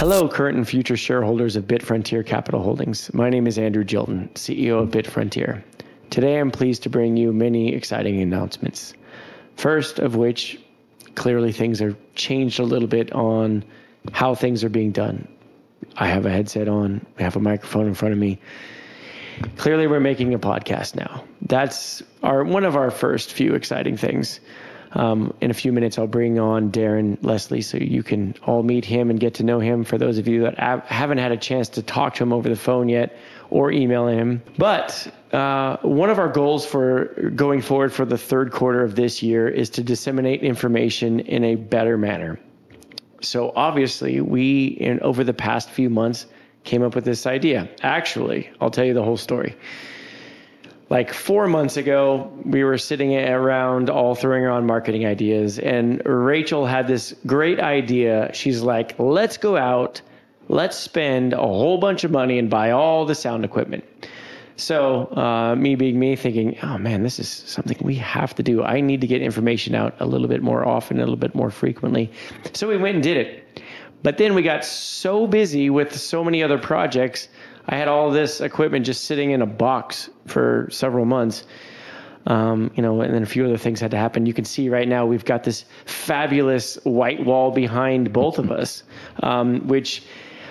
Hello, current and future shareholders of BitFrontier Capital Holdings. My name is Andrew Jilton, CEO of BitFrontier. Today, I'm pleased to bring you many exciting announcements. First of which, clearly things have changed a little bit on how things are being done. I have a headset on, I have a microphone in front of me. Clearly, we're making a podcast now. That's our one of our first few exciting things. Um, in a few minutes, I'll bring on Darren Leslie so you can all meet him and get to know him. For those of you that haven't had a chance to talk to him over the phone yet or email him. But uh, one of our goals for going forward for the third quarter of this year is to disseminate information in a better manner. So obviously, we in over the past few months came up with this idea. Actually, I'll tell you the whole story like four months ago, we were sitting around all throwing around marketing ideas, and Rachel had this great idea. She's like, let's go out, let's spend a whole bunch of money and buy all the sound equipment. So, uh, me being me, thinking, oh man, this is something we have to do. I need to get information out a little bit more often, a little bit more frequently. So, we went and did it. But then we got so busy with so many other projects I had all this equipment just sitting in a box for several months. Um, you know, and then a few other things had to happen. You can see right now we've got this fabulous white wall behind both of us, um, which.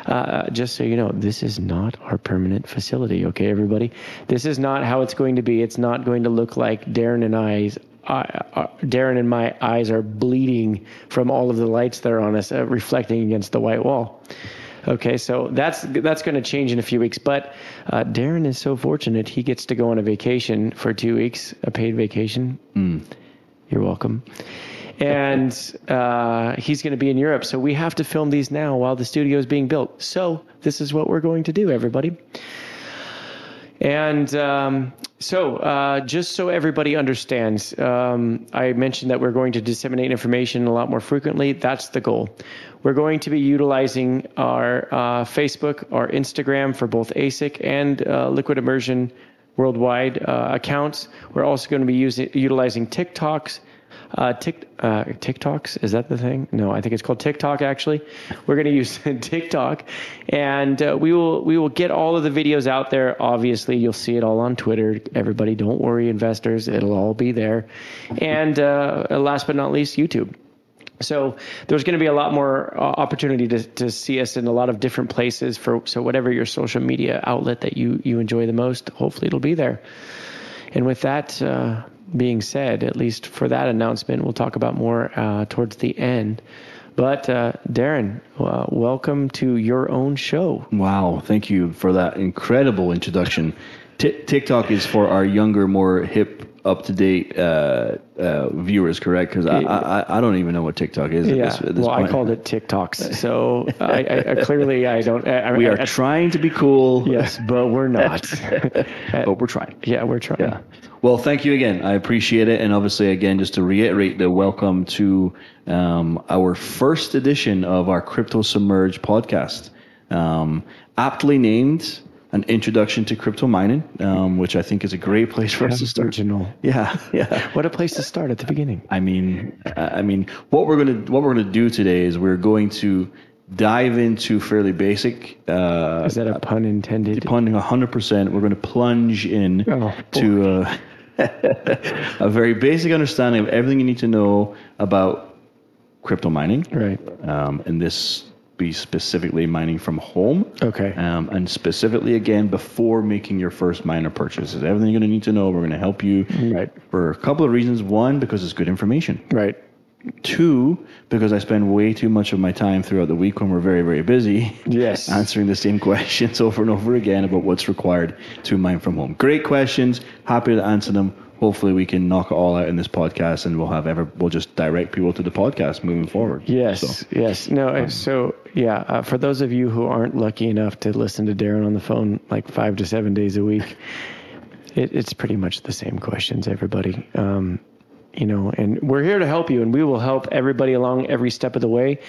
Uh, just so you know, this is not our permanent facility, okay, everybody? This is not how it's going to be. It's not going to look like Darren and I's uh, uh, Darren and my eyes are bleeding from all of the lights that are on us, uh, reflecting against the white wall. Okay, so that's that's going to change in a few weeks. But uh, Darren is so fortunate; he gets to go on a vacation for two weeks, a paid vacation. Mm. You're welcome. And uh, he's going to be in Europe, so we have to film these now while the studio is being built. So this is what we're going to do, everybody. And um, so, uh, just so everybody understands, um, I mentioned that we're going to disseminate information a lot more frequently. That's the goal. We're going to be utilizing our uh, Facebook, our Instagram for both ASIC and uh, Liquid Immersion worldwide uh, accounts. We're also going to be using utilizing TikToks. Uh, Tik, uh, TikToks is that the thing? No, I think it's called TikTok. Actually, we're going to use TikTok, and uh, we will we will get all of the videos out there. Obviously, you'll see it all on Twitter. Everybody, don't worry, investors, it'll all be there. And uh, last but not least, YouTube. So there's going to be a lot more uh, opportunity to, to see us in a lot of different places. For so whatever your social media outlet that you you enjoy the most, hopefully it'll be there. And with that uh, being said, at least for that announcement, we'll talk about more uh, towards the end. But uh, Darren, uh, welcome to your own show. Wow, thank you for that incredible introduction. T- TikTok is for our younger, more hip up to date uh, uh, viewers, correct? Because I, I, I don't even know what TikTok is. Yeah. At this, at this well, point. I called it TikToks. So I, I, clearly I don't. I, we are trying to be cool. Yes, but we're not. but we're trying. Yeah, we're trying. Yeah. Well, thank you again. I appreciate it, and obviously, again, just to reiterate the welcome to um, our first edition of our Crypto Submerge podcast, um, aptly named an introduction to crypto mining, um, which I think is a great place for us to start. Original. Yeah, yeah. what a place to start at the beginning. I mean, I mean, what we're gonna what we're gonna do today is we're going to dive into fairly basic. Uh, is that a pun intended? Pun, hundred percent. We're going to plunge in oh, to uh, a very basic understanding of everything you need to know about crypto mining. Right. Um, and this be specifically mining from home. Okay. Um, and specifically, again, before making your first miner purchases. Everything you're going to need to know, we're going to help you right. for a couple of reasons. One, because it's good information. Right. Two, because I spend way too much of my time throughout the week when we're very, very busy. Yes. answering the same questions over and over again about what's required to mine from home. Great questions. Happy to answer them hopefully we can knock it all out in this podcast and we'll have ever we'll just direct people to the podcast moving forward yes so, yes no um, so yeah uh, for those of you who aren't lucky enough to listen to darren on the phone like five to seven days a week it, it's pretty much the same questions everybody um, you know and we're here to help you and we will help everybody along every step of the way.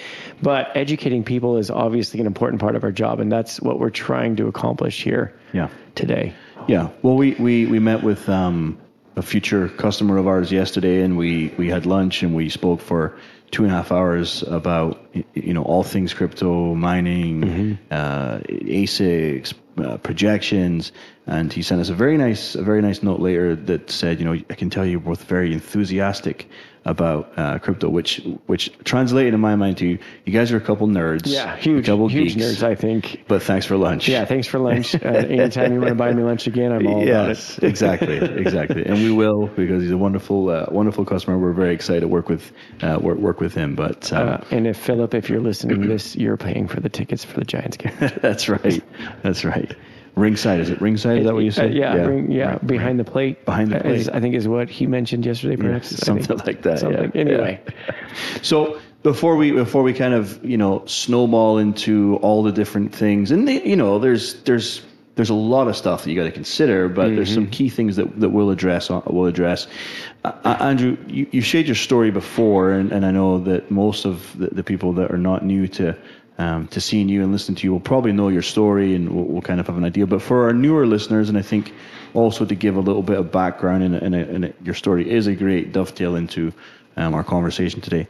But educating people is obviously an important part of our job and that's what we're trying to accomplish here yeah. today. Yeah. Well we we, we met with um, a future customer of ours yesterday, and we we had lunch and we spoke for two and a half hours about you know all things crypto mining, Mm-hmm. uh, ASICs, uh, projections, and he sent us a very nice a very nice note later that said, you know, I can tell you're both very enthusiastic about uh, crypto, which which translated in my mind to you, guys are a couple nerds, Yeah, huge, couple huge geeks, nerds, I think. But thanks for lunch. Yeah, thanks for lunch. Uh, anytime you want to buy me lunch again, I'm all yes, about it. exactly, exactly, and we will because he's a wonderful, uh, wonderful customer. We're very excited to work with, uh, work, work with him. But um, Uh, and if Philip, if you're listening to this, you're paying for the tickets for the Giants game. that's right, that's right. Ringside is it? Ringside is that what you Uh, said? yeah, ring- yeah, Right, behind the plate. Behind the uh, is- plate. I think is what he mentioned yesterday, perhaps. I something like that, Something. yeah, Anyway, So before we before we kind of you know snowball into all the different things, and they, you know there's there's there's a lot of stuff that you got to consider, but there's some key things that, that we'll address. We'll address. Uh, uh, Andrew, you, you shared your story before, and, and I know that most of the, the people that are not new to um, to seeing you and listening to you will probably know your story, and we'll, we'll kind of have an idea. But for our newer listeners, and I think also to give a little bit of background, and, your story is a great dovetail into um, our conversation today.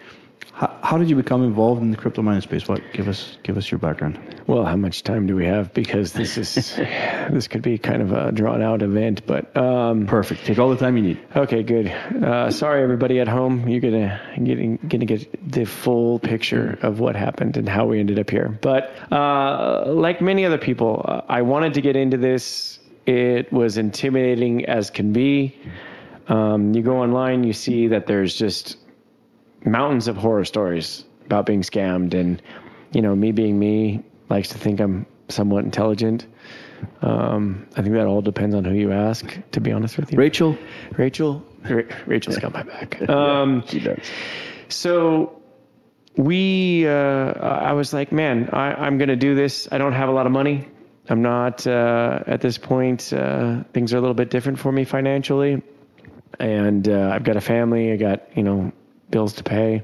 How, how did you become involved in the crypto mining space? What give us give us your background? well, how much time do we have? Because this is this could be kind of a drawn out event, but um, Perfect. Take all the time you need. Okay, good. Uh, sorry, everybody at home. You're gonna getting gonna get the full picture of what happened and how we ended up here. But uh, like many other people, uh, I wanted to get into this. It was intimidating as can be. Um, you go online, you see that there's just mountains of horror stories about being scammed, and you know, me being me, likes to think I'm somewhat intelligent. Um, I think that all depends on who you ask. To be honest with you, Rachel. Rachel, Ra- Rachel's got my back. Um, She does. so we, uh, I was like, man, I, I'm going to do this. I don't have a lot of money. I'm not uh, at this point. Uh, things are a little bit different for me financially, and uh, I've got a family. I got you know bills to pay.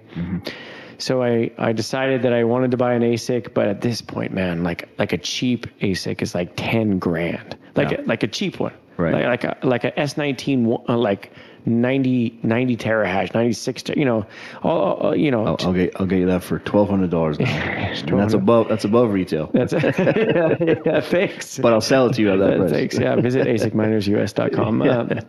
So I, I decided that I wanted to buy an ASIC, but at this point, man, like like a cheap ASIC is like ten grand, like Yeah. a, like a cheap one, Right. Like, like a like a S19, uh, like 90 90 terahash, 96, ter- you know, all, all- you know. I'll, I'll get I'll get you that for twelve hundred dollars now. that's above that's above retail. that's yeah, thanks. But I'll sell it to you at that Uh, price. thanks. Yeah, visit asicminersus.com. Um,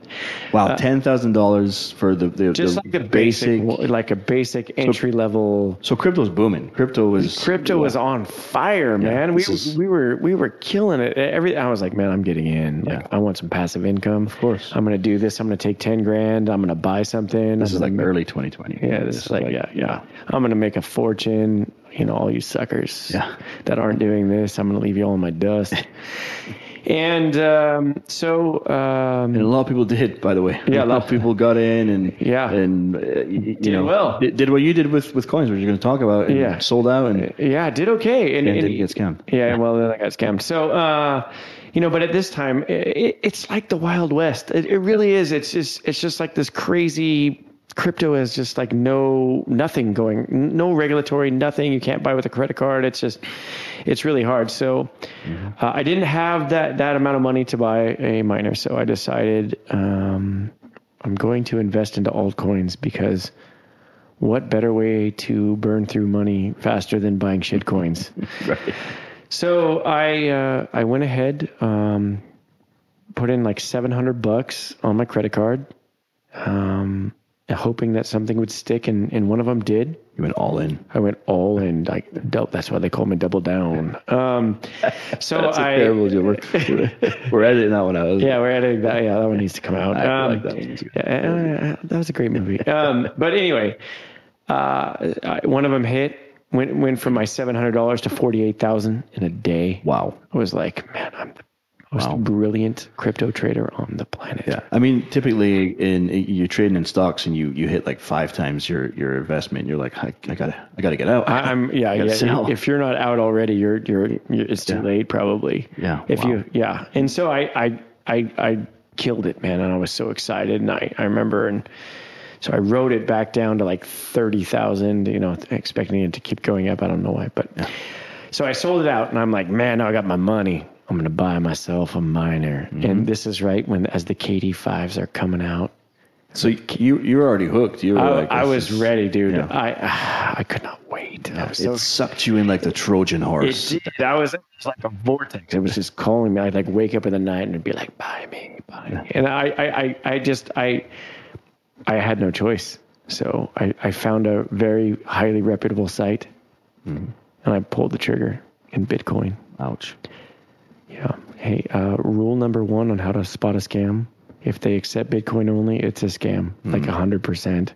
Wow, ten thousand dollars for the the, just the like a basic, like a basic entry level. So crypto's booming. Crypto was Crypto was on fire, man. we is- we were we were killing it. Every I was like, man, I'm getting in. Like, Yeah. I want some passive income. Of course. I'm gonna do this. I'm gonna take ten grand. I'm gonna buy something. This I'm is like gonna- early 2020. Yeah, this, is like, yeah, yeah. I'm gonna make a fortune. You know, all you suckers Yeah. that aren't doing this, I'm gonna leave you all in my dust. and um, so, um, And a lot of people did, by the way. Yeah, a lot of people got in and Yeah. and uh, you, know well. did, did what you did with with coins, which you're going to talk about. And Yeah. sold out and, yeah, did okay. And, and and- didn't get scammed. Yeah, well, then I got scammed. So, uh, you know, but at this time, it, it's like the Wild West. It, it really is. It's just, it's just like this crazy. Crypto is just like no nothing going, no regulatory, nothing. You can't buy with a credit card. It's just, it's really hard. So, uh, I didn't have that that amount of money to buy a miner. So I decided um, I'm going to invest into altcoins because what better way to burn through money faster than buying shit coins? Right. So I uh, I went ahead, um, put in like seven hundred bucks on my credit card, um, hoping that something would stick, and, and one of them did. You went all in. I went all in, like that's why they call me double down. Um, so That's I terrible. We're, we're, we're editing that one out. yeah, we're editing that. Yeah, that one needs to come out. I Um, like that one. Good. yeah, uh, that was a great movie. Um, but anyway, uh, I, one of them hit. Went went from my seven hundred dollars to forty eight thousand in a day. Wow. I was like, man, I'm the most Wow. brilliant crypto trader on the planet. Yeah, I mean, typically in you're trading in stocks and you you hit like five times your your investment. You're like, I, I gotta I gotta get out. I, I'm yeah yeah. sell. If you're not out already, you're you're, you're it's too Yeah. late probably. Yeah, If wow. you yeah, and so I I I I killed it, man, and I was so excited, and I I remember and. So I wrote it back down to like thirty thousand, you know, expecting it to keep going up. I don't know why, but so I sold it out, and I'm like, man, now I got my money. I'm gonna buy myself a miner, Mm-hmm. and this is right when as the KD fives are coming out. so you you're already hooked. You were I, like, I was is- ready, dude. yeah. I I could not wait. I so it sucked you in like the Trojan horse. it did. That was, it was like a vortex. It was just calling me. I'd like wake up in the night and it'd be like, buy me, buy me. And I, I, I, I just, I, I had no choice. So I, I found a very highly reputable site and I pulled the trigger in Bitcoin. Ouch. Yeah. Hey, uh, rule number one on how to spot a scam. If they accept Bitcoin only, it's a scam, like a hundred percent.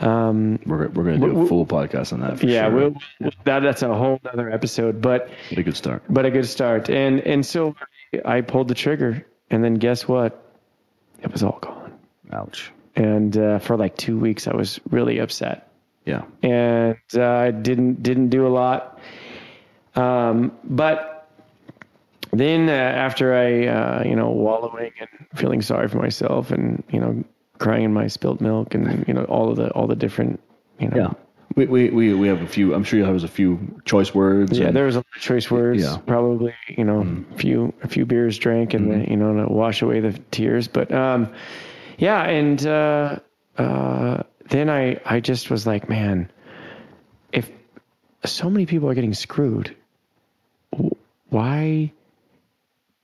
Um, We're, we're going to do a full podcast on that for yeah, sure. we'll, that, that's a whole other episode, but Get a good start. but a good start. And and so I pulled the trigger, and then guess what? It was all gone. Ouch. And uh, for like two weeks, I was really upset, Yeah. and uh, I didn't didn't do a lot. Um, but then uh, after I uh, you know wallowing and feeling sorry for myself, and you know crying in my spilt milk, and you know all of the all the different you know Yeah. We, we, we, we have a few, I'm sure you'll have a few choice words. Yeah, and- there was a lot of choice words. Yeah. Probably, you know, a few a few beers drank and then, you know to wash away the tears. But um, yeah, and uh, uh, then I I just was like, man, if so many people are getting screwed, why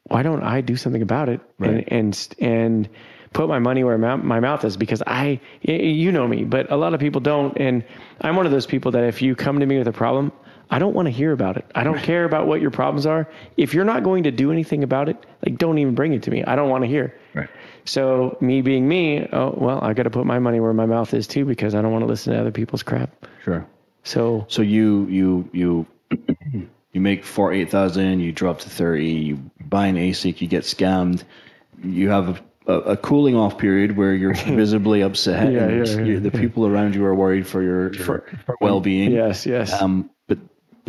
why don't I do something about it Right. and and and put my money where my, my mouth is? Because I you know me but a lot of people don't and I'm one of those people that if you come to me with a problem I don't want to hear about it. I don't care about what your problems are. If you're not going to do anything about it like don't even bring it to me. I don't want to hear Right. so me being me oh well I got to put my money where my mouth is too because I don't want to listen to other people's crap Sure. so So you, you, you, you make 48,000, you drop to 30, you buy an ASIC, you get scammed. You have a, a, a cooling off period where you're visibly upset. Yeah, and yeah, yeah, you- the people around you are worried for your, your well being. yes yes Um,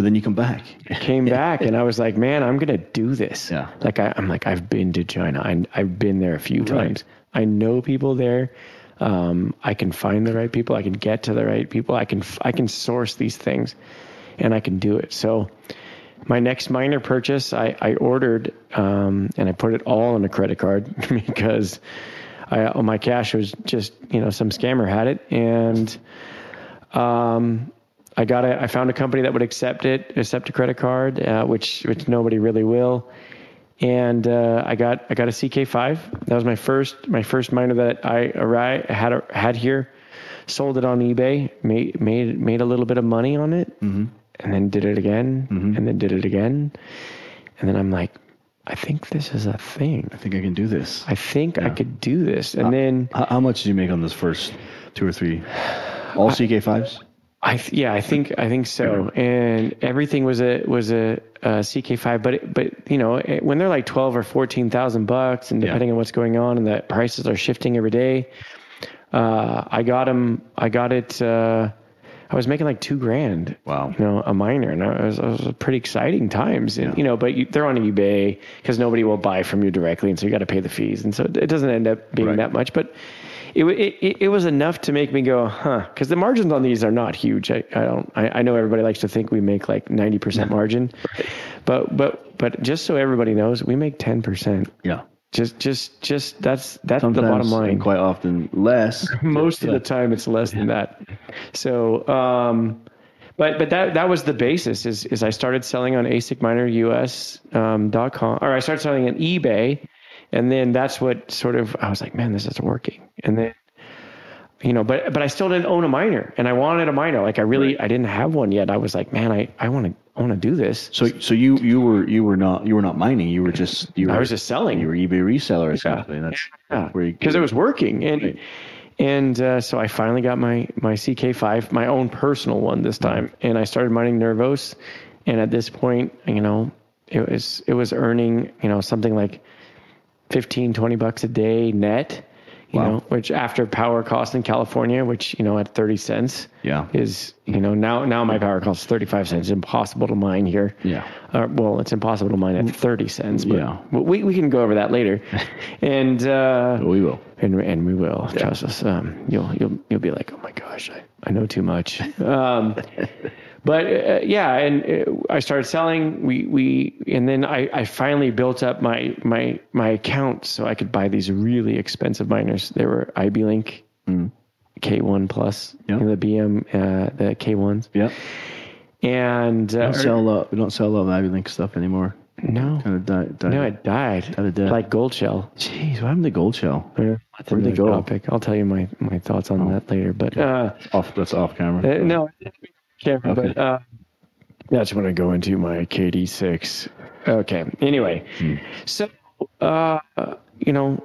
but, then you come back. I came back and I was like, man, I'm gonna do this. Yeah. Like I, I'm like, I've been to China. I, I've been there a few times. I know people there. Um, I can find the right people. I can get to the right people. I can I can source these things, and I can do it. So, my next miner purchase, I, I ordered um, and I put it all on a credit card because I, my cash was just you know some scammer had it and um, I got a, I found a company that would accept it, accept a credit card, uh, which which nobody really will. And uh, I got I got a CK5. That was my first my first miner that I arrived, had had here. Sold it on eBay, made made made a little bit of money on it, and then did it again, and then did it again, and then I'm like, I think this is a thing. I think I can do this. I think I could do this, and then How, how much did you make on this first two or three? All CK5s? I th- yeah, I think I think so. And everything was a was a, a CK5, but it, but you know it, when they're like twelve or fourteen thousand bucks, and Yeah. depending on what's going on, and the prices are shifting every day. Uh, I got them. I got it. Uh, I was making like two grand. Wow. You know, a miner, and I was, it was pretty exciting times. And you know, but you, they're on eBay because nobody will buy from you directly, and so you got to pay the fees, and so it doesn't end up being Right. that much. But it, it it was enough to make me go, huh? Because the margins on these are not huge. I, I don't. I, I know everybody likes to think we make like ninety percent margin, but but but just so everybody knows, we make ten percent. Yeah. Just just just that's that's Sometimes, the bottom line quite often less. most Yeah. of the time it's less than that so um but but that that was the basis is is i started selling on asicminerus um, dot com or i started selling on ebay and then that's what sort of i was like man this isn't working. And then you know but but i still didn't own a miner and i wanted a miner like i really i didn't have one yet. I was like man i i want to i want to do this. So so you you were you were not you were not mining. You were just you were i was just selling. you were eBay reseller essentially. That's where you because it was working and Right. and uh, so I finally got my my CK5 my own personal one this time and I started mining Nervos and at this point you know it was it was earning you know something like 15 20 bucks a day net you Wow. know which after power cost in California which you know at 30 cents Yeah. is you know now now my power cost is 35 cents it's impossible to mine here Yeah. uh, well, it's impossible to mine at 30 cents, but Yeah. we, we can go over that later. and, uh, we will. and, and we will trust us. Um, you'll, you'll, you'll be like, oh my gosh, I, I know too much. Um, but, uh, yeah. And uh, I started selling, we, we, and then I, I finally built up my, my, my account so I could buy these really expensive miners. They were iBeLink K1 Plus, you the BM, uh, the K1s, Yeah. and We uh, don't sell a lot. We don't sell a lot of iBeLink stuff anymore. no, Kind of died. died. no, it died Died a death. like Goldshell. Jeez, what happened to Goldshell? Yeah, that's Where'd they go? Topic. I'll tell you my, my thoughts on that later. But uh, Off. That's off camera. uh, no, camera. Okay. But uh, that's when I go into my KD6. Okay. Anyway, so uh, you know,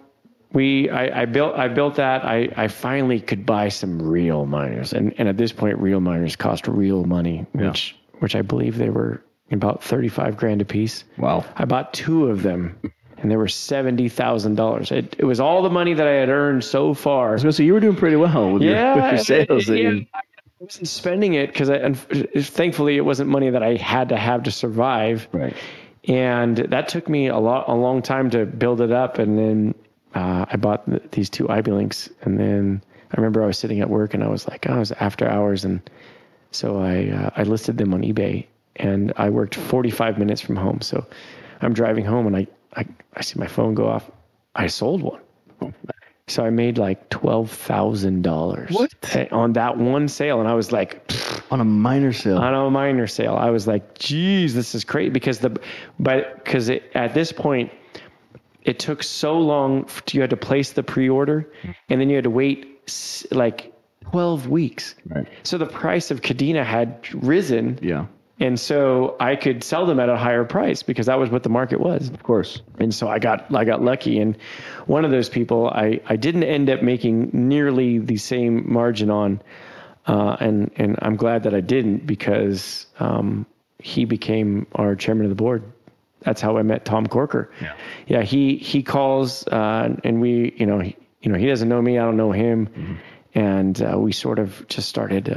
we I, I built I built that. I, I finally could buy some real miners, and and at this point, real miners cost real money, Yeah. which which I believe they were about thirty five grand a piece. Wow. I bought two of them, and they were seventy thousand dollars. It it was all the money that I had earned so far. So you were doing pretty well with, Yeah, your, with your sales. yeah, you- I wasn't spending it because I, and thankfully it wasn't money that I had to have to survive. right. And that took me a lot, a long time to build it up. And then uh, I bought th- these two iBeLinks, and then I remember I was sitting at work and I was like, oh, it was after hours, and so I uh, I listed them on eBay, and I worked 45 minutes from home. So I'm driving home, and I I, I see my phone go off. I sold one. So I made like twelve thousand dollars on that one sale, and I was like, On a miner sale. on a miner sale. I was like, geez, this is great because the, but because at this point, it took so long. f- You had to place the pre-order, and then you had to wait like twelve weeks. Right. So the price of Kadena had risen, Yeah. And so I could sell them at a higher price because that was what the market was. Of course. And so I got I got lucky, and one of those people I, I didn't end up making nearly the same margin on, uh, and and I'm glad that I didn't because um, he became our chairman of the board. That's how I met Tom Corker. Yeah. yeah. He he calls uh, and we you know he, you know he doesn't know me I don't know him, and uh, we sort of just started.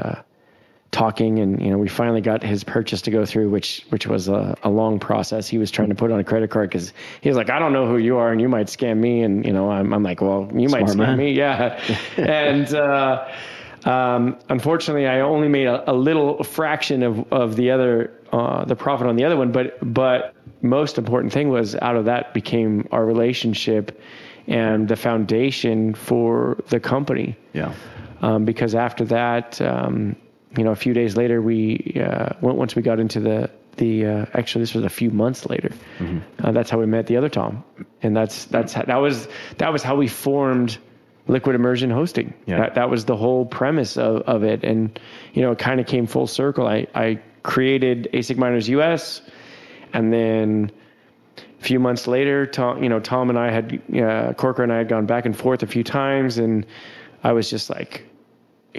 Talking and you know we finally got his purchase to go through which which was a, a long process. He was trying to put on a credit card because he was like i don't know who you are and you might scam me. And you know i'm, I'm like well you might scam man. me. Yeah. And uh, um, unfortunately i only made a, a little fraction of of the other uh, the profit on the other one. But but most important thing was out of that became our relationship and the foundation for the company. Yeah. um, because after that, um, you know, a few days later, we uh, went, once we got into the the uh, actually this was a few months later. Uh, that's how we met the other Tom, and that's that's how, that was that was how we formed Liquid Immersion Hosting. Yeah. That that was the whole premise of, of it, and you know, it kind of came full circle. I I created ASIC Miners US, and then a few months later, Tom, you know, Tom and I had, uh, Corker and I had gone back and forth a few times, and I was just like,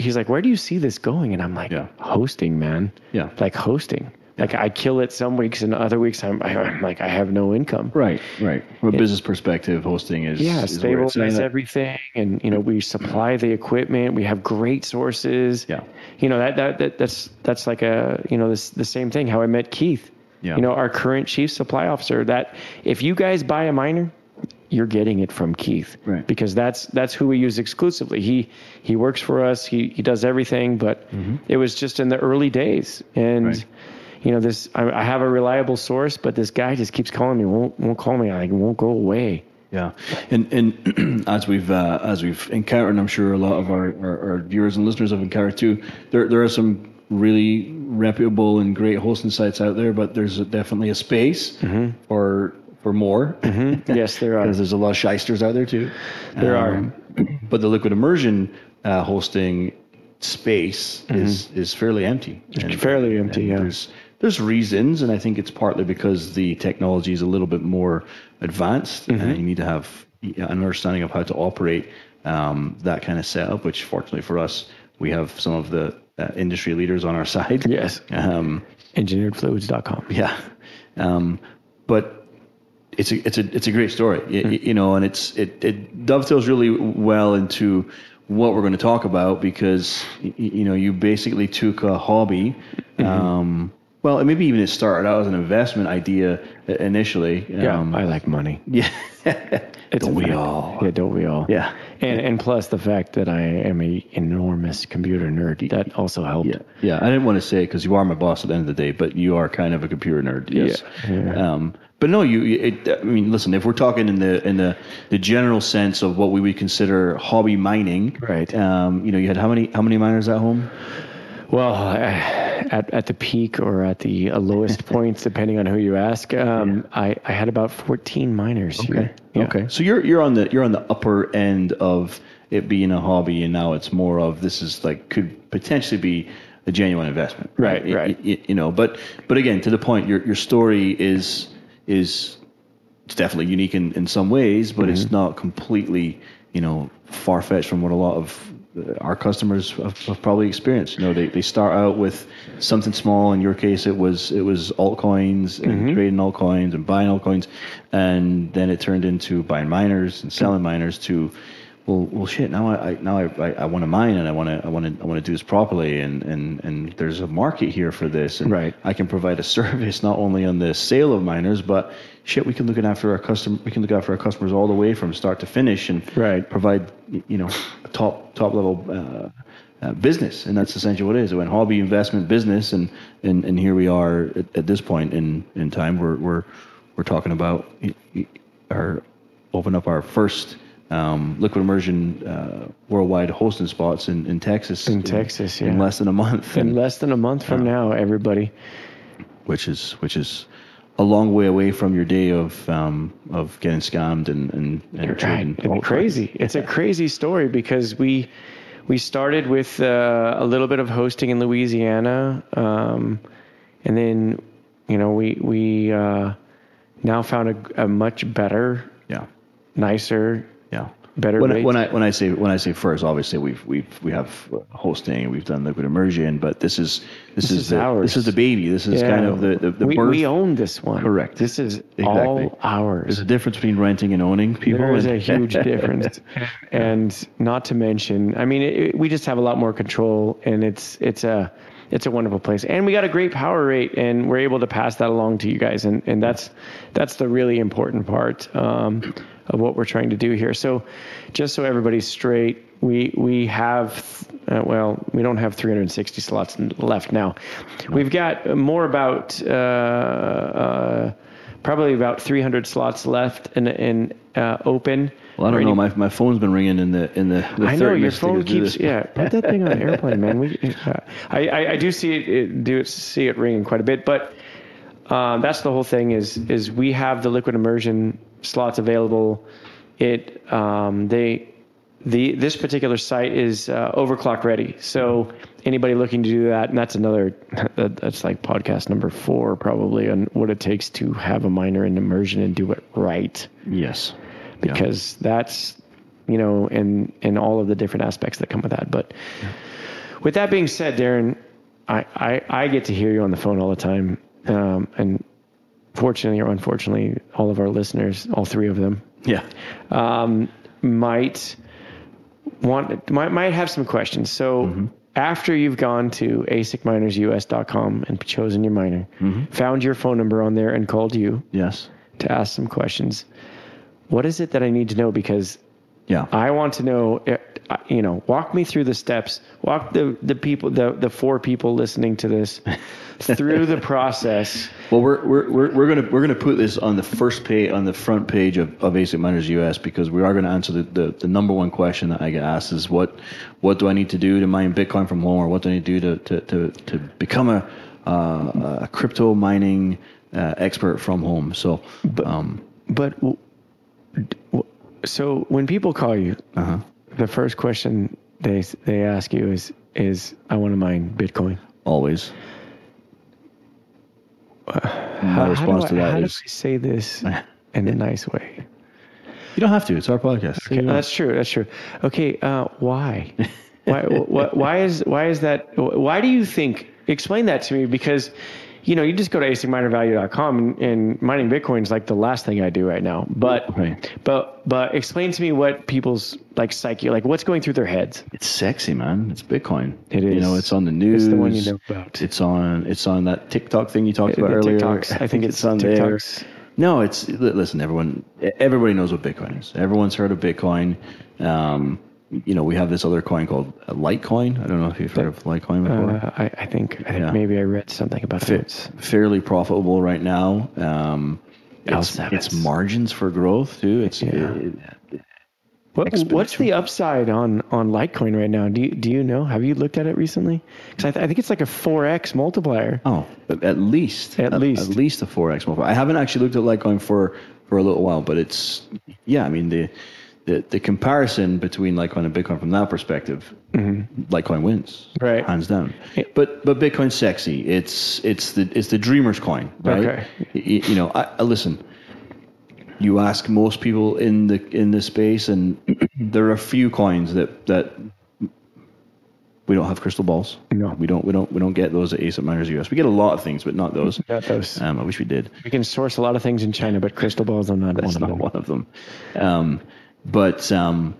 he's like, where do you see this going? And I'm like, Yeah. hosting, man. Yeah. Like hosting. Like I kill it some weeks, and other weeks I'm, I'm like, I have no income. Right. Right. From a business perspective, hosting is Yeah, is where it's stabilize everything, and you know we supply the equipment. We have great sources. Yeah. you know that, that that that's that's like a you know this the same thing. How I met Keith. Yeah. you know our current chief supply officer. That if you guys buy a miner, you're getting it from Keith. Right. because that's that's who we use exclusively. He he works for us. He he does everything. But it was just in the early days, and. Right. You know this. I, I have a reliable source, but this guy just keeps calling me. won't won't call me. Like won't go away. Yeah, and and as we've uh, as we've encountered, and I'm sure a lot of our, our, our viewers and listeners have encountered too. There there are some really reputable and great hosting sites out there, but there's a, definitely a space for for more. yes, there are. Because there's a lot of shysters out there too. There are. But the liquid immersion uh, hosting space is is fairly empty. And- fairly empty, yeah. There's there's reasons, and I think it's partly because the technology is a little bit more advanced, Mm-hmm. and you need to have an understanding of how to operate um, that kind of setup. Which, fortunately for us, we have some of the uh, industry leaders on our side. Yes. Um, engineeredfluids.com. yeah, um, but it's a it's a it's a great story, y- you know, and it's it it dovetails really well into what we're going to talk about because y- y- you know you basically took a hobby. Um, well, maybe even it started out as an investment idea i- initially. Yeah, Um, I like money. yeah. It's Don't we fact. all? Yeah, don't we all? Yeah. And and plus the fact that I am a enormous computer nerd that also helped. Yeah, yeah. I didn't want to say it because you are my boss at the end of the day, but you are kind of a computer nerd. Yes. Yeah, yeah. Um, but no, you. It, I mean, listen. If we're talking in the in the the general sense of what we would consider hobby mining, Right. Um, you know, you had how many how many miners at home? Well, uh, at at the peak or at the uh, lowest points, depending on who you ask, um, I I had about 14 miners here. Yeah. Okay. So you're you're on the you're on the upper end of it being a hobby, and now it's more of this is like could potentially be a genuine investment. Right, Y- right. y- you know, but but again, to the point, your your story is is it's definitely unique in, in some ways, but Mm-hmm. it's not completely you know far fetched from what a lot of uh, our customers have, have probably experienced. You know, they, they start out with something small. In your case, it was it was altcoins Mm-hmm. and trading altcoins and buying altcoins, and then it turned into buying miners and selling miners to. Well, well, shit. Now I, I now I, I, I want to mine and I want to I want to I want to do this properly and, and and there's a market here for this and Right. I can provide a service not only on the sale of miners, but shit, we can look after our custom. We can look after our customers all the way from start to finish, and Right. provide you know a top top level uh, uh, business, and that's essentially what it is. It went hobby investment business, and and, and here we are at, at this point in in time. We're we're we're talking about our open up our first. Um, liquid immersion uh, worldwide hosting spots in, in Texas. In Texas, yeah. in less than a month. In And- less than a month from now, everybody. which is which is a long way away from your day of um, of getting scammed and and, and trading. right. It's crazy. It's a crazy story because we we started with uh, a little bit of hosting in Louisiana, um, and then you know we we uh, now found a, a much better, Yeah, nicer, yeah. better When, I- when I when I say when I say first, obviously we've we've we have hosting, we've done liquid immersion, but this is this, This is, is the, ours. This is the baby. This is kind of the the, the we, birth. we own this one. Correct. This is Exactly. all ours. There's a difference between renting and owning people. There is a huge difference, and not to mention, I mean, it, we just have a lot more control, and it's it's a it's a wonderful place, and we got a great power rate, and we're able to pass that along to you guys, and and that's that's the really important part um, of what we're trying to do here. So, just so everybody's straight, we we have uh, well, we don't have 360 slots left now. We've got more about. Uh, uh, probably about 300 slots left in, in uh, open. Well, I don't know. My, my phone's been ringing in the in the. the I know your phone keeps. Yeah, put that thing on airplane, man. We, uh, I, I I do see it, it do see it ringing quite a bit, but um, that's the whole thing. Is is we have the liquid immersion slots available. It um, they the this particular site is uh, overclock ready. So anybody looking to do that, and that's another that, that's like podcast number four probably on what it takes to have a miner in immersion and do it right Yes. Yeah. because that's you know and and all of the different aspects that come with that but with that being said darren I, I i get to hear you on the phone all the time um, and fortunately or unfortunately all of our listeners all three of them Yeah. um, might want might might have some questions. So after you've gone to asicminersus.com and chosen your miner, found your phone number on there and called you Yes. to ask some questions, what is it that I need to know? Because Yeah. I want to know, you know, walk me through the steps, walk the, the people, the, the four people listening to this through the process. Well, we're we're we're, we're gonna we're gonna put this on the first page on the front page of, of ASIC Miners US because we are gonna answer the, the, the number one question that I get asked is what what do I need to do to mine Bitcoin from home or what do I need to do to to to, to become a uh, a crypto mining uh, expert from home. So, but, um, But w- w- so when people call you, uh-huh. The first question they they ask you is is I want to mine Bitcoin. always How, my how response do to I, that how do is I say this in a nice way? you don't have to. It's our podcast. Okay, that's true. That's true. Okay, uh, why? why, why? Why is why is that? Why do you think? Explain that to me because. You know, you just go to asicminervalue.com and, and mining Bitcoin is like the last thing I do right now. But, Right. but, but explain to me what people's like psyche, like what's going through their heads. It's sexy, man. It's Bitcoin. It You know, it's on the news. It's the one you know about. It's on. It's on that TikTok thing you talked The about earlier. TikToks. I think it's on TikToks. there. No, it's listen. Everyone, everybody knows what Bitcoin is. Everyone's heard of Bitcoin. Um, you know, we have this other coin called uh, Litecoin. I don't know if you've heard of Litecoin before. Uh, I, I think I think Yeah. maybe I read something about Fa- it. fairly profitable right now. Um, it's, it's margins for growth too. It's yeah. it, what, what's the upside on on Litecoin right now? Do you, do you know? Have you looked at it recently? Because I, th- I, think it's like a four x multiplier. Oh, at least at, at least at least a four x multiplier. I haven't actually looked at Litecoin for for a little while, but it's yeah. I mean the the, the comparison between Litecoin and Bitcoin from that perspective, mm-hmm. Litecoin wins, right, hands down. But but Bitcoin's sexy. It's it's the it's the dreamer's coin, right? Okay. You, you know, I, I listen you ask most people in the in the space, and there are a few coins that that we don't have crystal balls. No, we don't. We don't. We don't get those at ASIC Miners US. We get a lot of things, but not those. Not those. Um, I wish we did. We can source a lot of things in China, but crystal balls are not That's one not of them. one of them. Um, but um,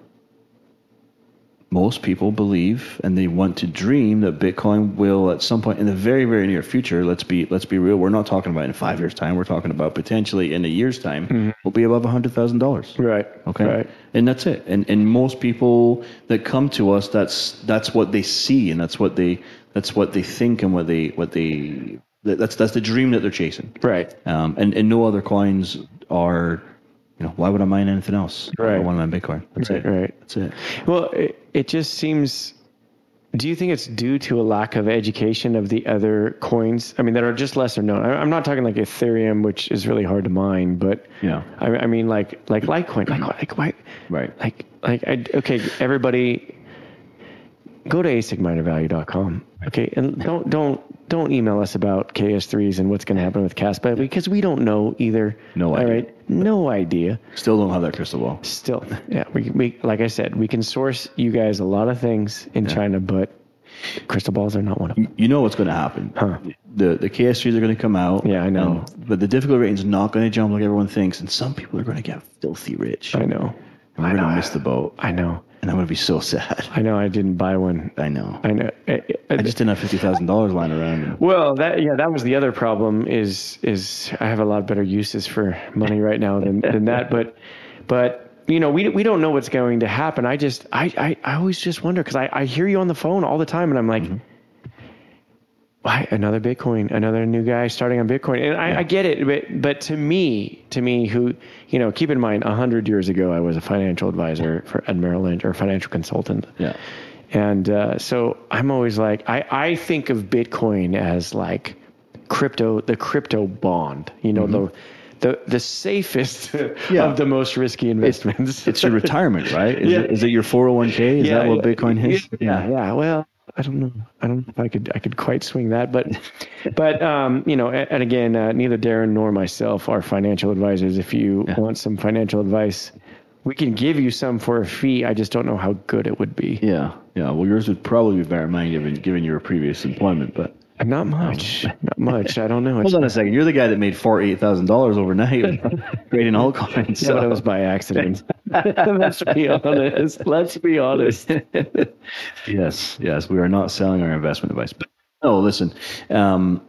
most people believe and they want to dream that Bitcoin will at some point in the very very near future. Let's be let's be real. We're not talking about in five years time. We're talking about potentially in a year's time. Mm-hmm. Will be above hundred thousand dollars. Right. Okay. Right. And that's it. And and most people that come to us, that's that's what they see and that's what they that's what they think and what they what they that's that's the dream that they're chasing. Right. Um. And and no other coins are you know, why would I mine anything else? Right. I want to mine Bitcoin. That's right, it. Right. That's it. Well, it, it just seems. Do you think it's due to a lack of education of the other coins? I mean, that are just lesser known. I, am not talking like Ethereum, which is really hard to mine, but yeah, I, I mean, like like Litecoin, like like why, right? Like like I, okay, everybody, go to asicminervalue.com. Okay, and don't don't don't email us about KS3s and what's going to happen with Kaspa because we don't know either. No idea. All right, no idea. Still don't have that crystal ball. Still, yeah. We, we like I said, we can source you guys a lot of things in yeah. China, but crystal balls are not one of them. You know what's going to happen. Huh. The the KS3s are going to come out. Yeah, I know. And, but the difficulty rating is not going to jump like everyone thinks, and some people are going to get filthy rich. I know. And we're going to miss the boat. I know and I'm gonna be so sad. I know I didn't buy one. I know. I know. I, I, I just didn't have fifty thousand dollars lying around. Well, that yeah, that was the other problem. Is is I have a lot better uses for money right now than than that. But but you know we we don't know what's going to happen. I just I I, I always just wonder because I I hear you on the phone all the time and I'm like. Mm-hmm why another Bitcoin, another new guy starting on Bitcoin, and I, yeah. I, get it, but but to me, to me, who you know, keep in mind, a hundred years ago, I was a financial advisor for at Merrill Lynch or financial consultant. Yeah, and uh, so I'm always like, I I think of Bitcoin as like crypto, the crypto bond. You know, mm-hmm. the the the safest yeah. of the most risky investments. It's, it's your retirement, right? Is, yeah. it, is it your 401k? Is yeah, that what Bitcoin is? Yeah, yeah. Well, I don't know. I don't know if I could I could quite swing that, but but um, you know, and, again, uh, neither Darren nor myself are financial advisors. If you yeah. want some financial advice, we can give you some for a fee. I just don't know how good it would be. Yeah, yeah. Well, yours would probably be better mine given given your previous employment, but not much. Not much. I don't know. Hold on a second. You're the guy that made four eight thousand dollars overnight trading altcoins. Yeah, so. but it was by accident. Let's be honest. Let's be honest. yes, yes. We are not selling our investment advice. But no, listen. Um,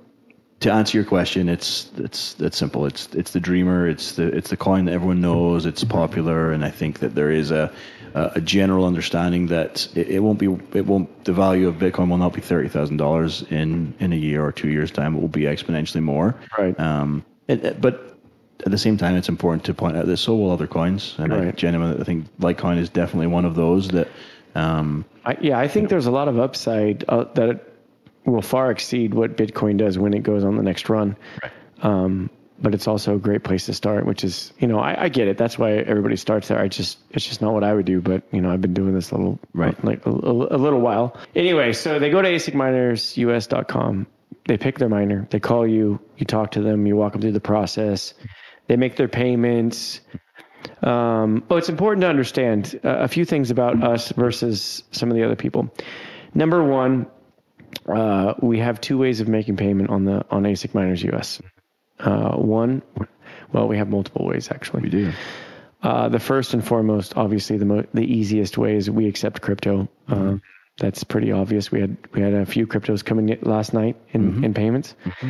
to answer your question, it's it's it's simple. It's it's the dreamer. It's the it's the coin that everyone knows. It's popular, and I think that there is a a general understanding that it, it, won't be it won't the value of Bitcoin will not be thirty thousand dollars in in a year or two years time. It will be exponentially more. Right. Um. It, but at the same time, it's important to point out that so will other coins, and right. I genuinely think Litecoin is definitely one of those that. Um, I, yeah, I think there's a lot of upside uh, that it will far exceed what Bitcoin does when it goes on the next run. Right. Um, but it's also a great place to start, which is, you know, I, I, get it. That's why everybody starts there. I just, it's just not what I would do. But, you know, I've been doing this a little, right. like a, a, a little while. Anyway, so they go to asicminersus.com. They pick their miner. They call you. You talk to them. You walk them through the process. They make their payments. Um, oh, it's important to understand uh, a few things about us versus some of the other people. Number one, uh, we have two ways of making payment on the on ASIC Miners US. Uh, one, well, we have multiple ways actually. We do. Uh, the first and foremost, obviously, the mo- the easiest way is we accept crypto. Mm-hmm. Uh, that's pretty obvious. We had we had a few cryptos coming last night in mm-hmm. in payments. Mm-hmm.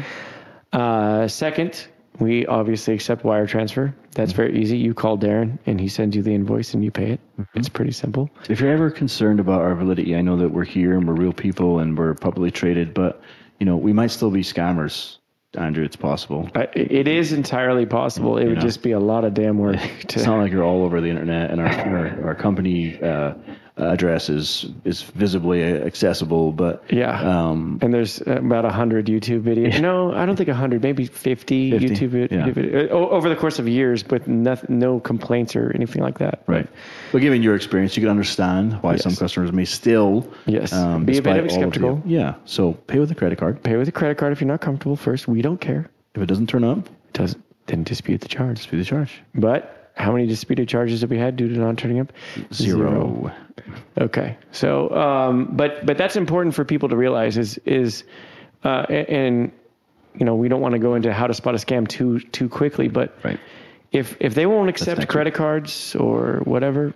Uh, second, we obviously accept wire transfer. That's very easy. You call Darren and he sends you the invoice and you pay it. Mm-hmm. It's pretty simple. If you're ever concerned about our validity, I know that we're here and we're real people and we're publicly traded, but you know we might still be scammers Andrew, it's possible. I, it is entirely possible. It would know. just be a lot of damn work. It's To, not like you're all over the internet, and our our, our company uh, address is is visibly accessible. But yeah. um, and there's about 100 YouTube videos. No, I don't think 100, maybe 50, 50, YouTube yeah. video, o- over the course of years, but no, no complaints or anything like that. right. But given your experience, you can understand why Yes. some customers may still Yes. um, Be a bit despite of all the- skeptical. yeah. So pay with a credit card. Pay with a credit card if you're not comfortable first. We don't care. If it doesn't turn up, Does didn't dispute the charge. Dispute the charge. But how many disputed charges have we had due to not turning up? Zero. Okay. So, um, but but that's important for people to realize is is, uh, and you know we don't want to go into how to spot a scam too too quickly, but Right. if if they won't accept credit cards or whatever,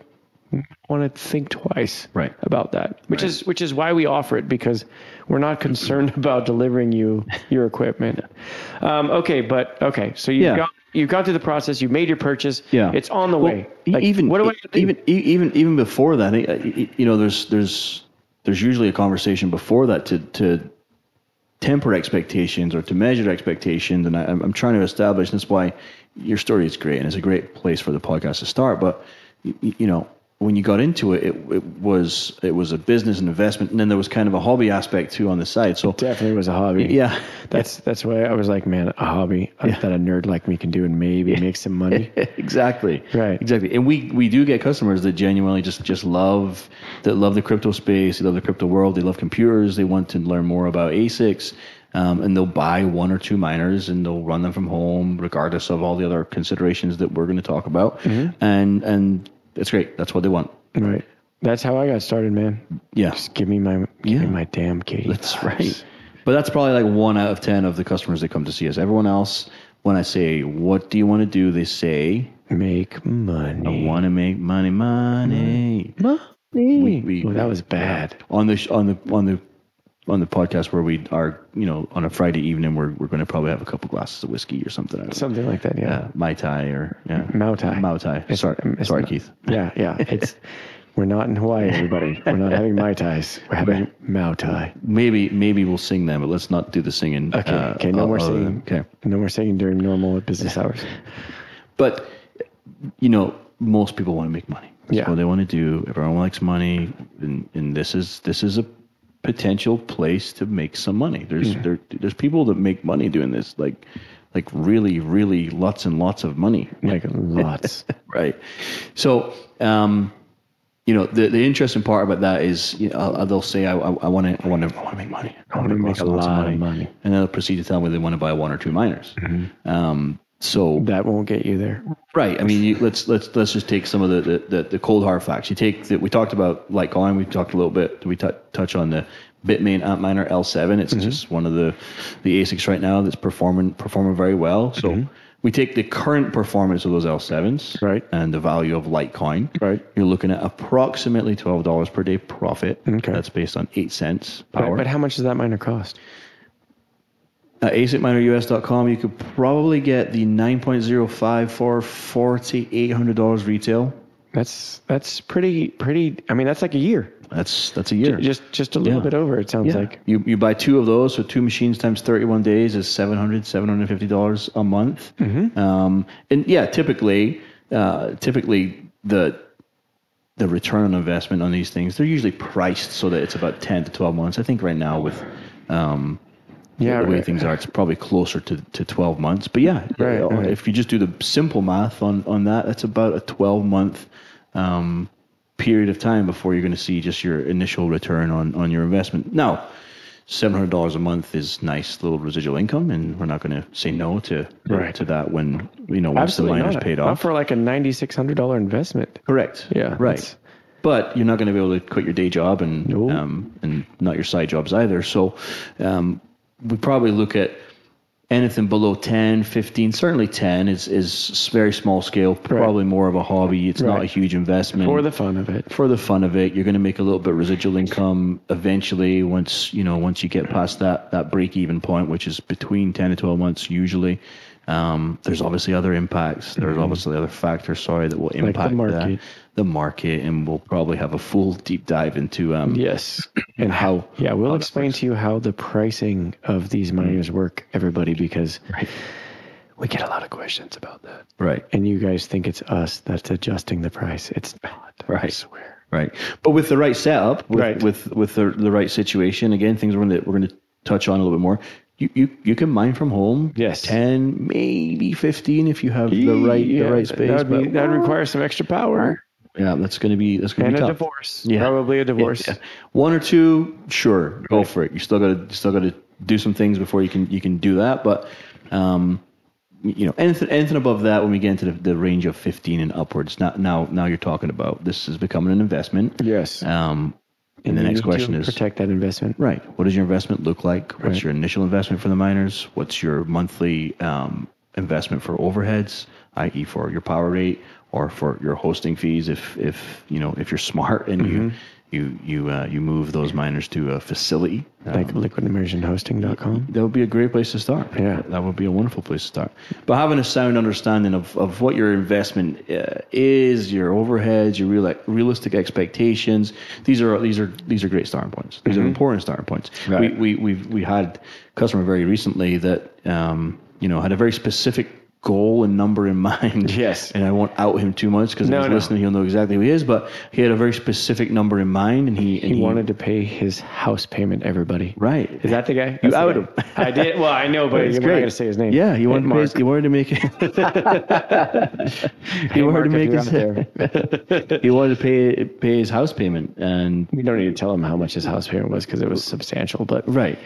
want to think twice Right. about that. Which is which is why we offer it because we're not concerned about delivering you your equipment. Um, okay, but okay, so you Yeah. got you got through the process, You've made your purchase, Yeah. it's on the Well, way. Like, even what do I do? even even even before that, I think, y- you know, there's there's there's usually a conversation before that to to temper expectations or to measure expectations, and I, I'm I'm trying to establish. That's why your story is great, and it's a great place for the podcast to start. But you know, when you got into it, it, it was it was a business and investment, and then there was kind of a hobby aspect too on the side. So Definitely was a hobby. yeah, That's that's why I was like, man, a hobby that a nerd like me can do and maybe make some money. exactly. Right. Exactly. And we we do get customers that genuinely just just love that love the crypto space. They love the crypto world. They love computers. They want to learn more about ASICs. Um, and they'll buy one or two miners and they'll run them from home, regardless of all the other considerations that we're going to talk about. Mm-hmm. And and it's great. That's what they want. right. That's how I got started, man. Yeah. Just give me my give me my damn Katie. That's vibes. right. But that's probably like one out of ten of the customers that come to see us. Everyone else, when I say, "What do you want to do?" they say, Make money. "I want to make money, money." money. We- we- oh, that was bad. on the on the on the on the podcast where we are, you know, on a Friday evening, we're we're going to probably have a couple glasses of whiskey or something. I don't know. Something like that. Yeah. Yeah, mai tai or yeah, Mau Tai. Mau Tai. It's- Sorry, it's sorry, not- Keith. Yeah, yeah. It's we're not in Hawaii, everybody. We're not having mai tais. We're having Mau Tai. Maybe maybe we'll sing them, but let's not do the singing. Okay. uh, okay. No uh, more other singing. Okay, No more singing during normal business hours. but you know, most people want to make money. That's Yeah. what they want to do. Everyone likes money, and, and this is this is a potential place to make some money. There's Hmm. there, there's people that make money doing this, like like really really lots and lots of money. Like lots. right. So, um, you know, the, the interesting part about that is, you know, uh, they'll say, I want to, I want to, I want to make money. I want to make a lot of money. and then they'll proceed to tell me they want to buy one or two miners. Mm-hmm. Um, so, that won't get you there. right. I mean, you, let's let's let's just take some of the, the, the, the cold hard facts. You take that we talked about Litecoin. We talked a little bit. We t- touch on the Bitmain Antminer L7. It's mm-hmm. just one of the the ASICs right now that's performing performing very well. So. Mm-hmm. We take the current performance of those L7s, Right. and the value of Litecoin. Right. You're looking at approximately twelve dollars per day profit. Okay. That's based on eight cents But, power. but how much does that miner cost? At ASICminerUS.com, you could probably get the 9.05 for $4,800 retail. That's that's pretty pretty. I mean, that's like a year. That's that's a year. Just just a little Yeah. bit over. It sounds yeah. like. you you buy two of those, so two machines times 31 days is 700 $750 a month. Mm-hmm. Um, and yeah, typically, uh, typically the the return on investment on these things, they're usually priced so that it's about 10 to 12 months. I think right now with um, Yeah, the way right. things are, it's probably closer to, to 12 months. But yeah, Right, uh, right. if you just do the simple math on, on that, that's about a 12 month um, period of time before you're going to see just your initial return on, on your investment. Now, $700 a month is nice little residual income, and we're not going to say no to Right. to that when you know once Absolutely the miner's not. paid Not off. for like a ninety six hundred dollar investment. Correct. Yeah, Right. But you're not going to be able to quit your day job and No. um, and not your side jobs either. So um, we probably look at anything below 10, 15, certainly 10 is is very small scale, probably more of a hobby. It's not a huge investment. For the fun of it. for the fun of it, you're going to make a little bit of residual income eventually once you know once you get past that that break even point, which is between 10 to 12 months usually. Um, there's obviously other impacts. There's obviously other factors, sorry, that will Mm-hmm. the impact market. The, the market, and we'll probably have a full deep dive into um, Yes. and how Yeah, we'll explain to you how the pricing of these miners work, everybody, because Right. we get a lot of questions about that. Right. And you guys think it's us that's adjusting the price. It's not. Right. I swear. Right. But with the right setup, with Right. with, with the, the right situation, again, things we're going to we're going to touch on a little bit more. You, you you can mine from home. Yes. ten, maybe fifteen if you have the right Yeah, the right space. That would, be, that would require some extra power yeah, that's going to be that's going and to a be tough. divorce. Yeah. Probably a divorce. yeah. One or two, sure, go for it. You still got to you still got to do some things before you can you can do that. But um, you know, anything anything above that, when we get into the, the range of fifteen and upwards, now now now you're talking about this is becoming an investment. Yes. Um, and the next question is protect that investment. right. What does your investment look like? What's Right. your initial investment for the miners? What's your monthly um, investment for overheads, i.e., for your power rate or for your hosting fees? If if you know if you're smart and Mm-hmm. you you you uh, you move those miners to a facility, Like liquidimmersionhosting.com. that would be a great place to start. Yeah. that would be a wonderful place to start. But having a sound understanding of, of what your investment uh, is, your overheads, your real, realistic expectations, these are these are these are great starting points. These are important starting points. Mm-hmm. Right. We we we've, we had a customer very recently that um, you know had a very specific goal and number in mind. Yes. and I won't out him too much because No, if he's no. listening, he'll know exactly who he is. But he had a very specific number in mind, and he and He wanted to pay his house payment, everybody. right. Is that the guy? You That's outed him. I did. Well, I know, but we're not going to say his name. Yeah, he wanted, to, pay, he wanted to make it. he wanted Mark, to make his. you're he wanted to pay pay his house payment, and We don't need to tell him how much his house payment was because it was substantial. But right,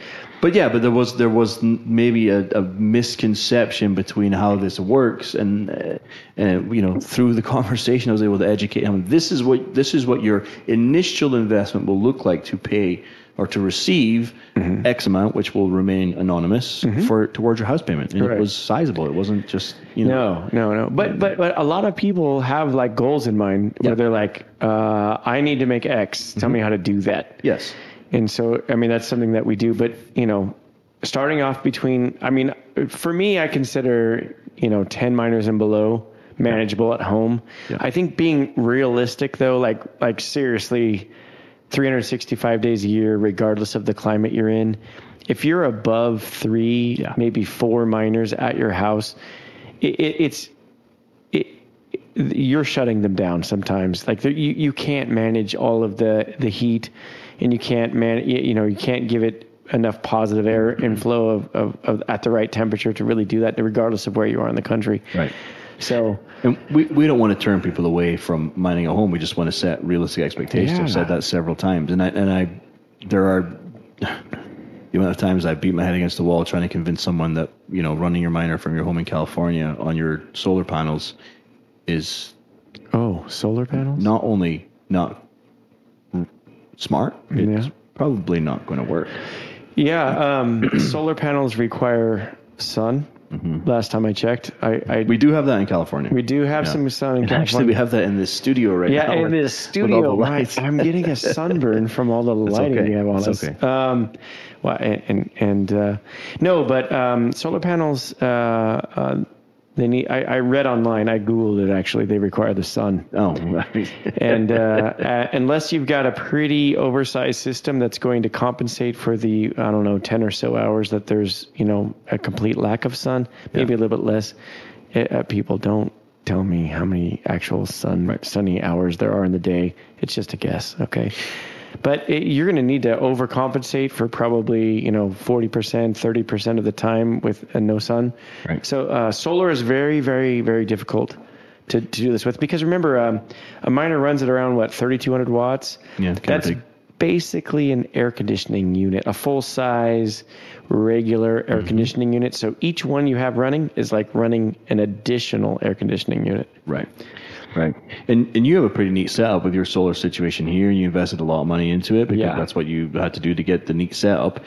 but yeah, but there was there was maybe a, a misconception between how this works, and uh, and you know through the conversation, I was able to educate him. This is what this is what your initial investment will look like to pay or to receive Mm-hmm. X amount, which will remain anonymous for towards your house payment, and Right. it was sizable. It wasn't just you know. no, no, no. But but but a lot of people have like goals in mind where Yeah. they're like, uh, I need to make X. Tell me how to do that. Yes. And so, I mean, that's something that we do. But you know, starting off between, I mean, for me, I consider you know ten miners and below manageable at home. Yeah. I think being realistic though, like like seriously, 365 days a year, regardless of the climate you're in. If you're above three, Yeah. maybe four miners at your house, it, it, it's it, you're shutting them down sometimes. Like you, you can't manage all of the, the heat, and you can't man you, you know you can't give it enough positive air inflow of, of, of at the right temperature to really do that, regardless of where you are in the country. Right. So And we, we don't want to turn people away from mining a home. We just want to set realistic expectations. I've said that several times. And I, and I, there are the amount of times I beat my head against the wall trying to convince someone that, you know, running your miner from your home in California on your solar panels is oh, solar panels. not only not smart, it's Yeah. probably not going to work. Yeah, um, solar panels require sun. Last time I checked, I, I Mm-hmm. We do have that in California. We do have Yeah. some sun in And California. actually, we have that in this studio right yeah, now. Yeah, in the studio, lights. I'm getting a sunburn from all the lighting okay. we have on It's us. okay. Um, well, and and, and uh, no, but um, solar panels. Uh, uh, they need. I, I read online. I googled it. Actually, they require the sun. Oh, right. and uh, uh, unless you've got a pretty oversized system that's going to compensate for the I don't know ten or so hours that there's you know a complete lack of sun, maybe a little bit less. It, uh, people don't tell me how many actual sun sunny hours there are in the day. It's just a guess. Okay. But it, you're going to need to overcompensate for probably you know 40%, 30% of the time with a no sun. Right. So uh, solar is very, very, very difficult to, to do this with because remember, um, a miner runs at around what 3,200 watts. Yeah, that's basically an air conditioning unit, a full size regular air Mm-hmm. conditioning unit. So each one you have running is like running an additional air conditioning unit. Right. Right. And and you have a pretty neat setup with your solar situation here. You invested a lot of money into it because Yeah. that's what you had to do to get the neat setup.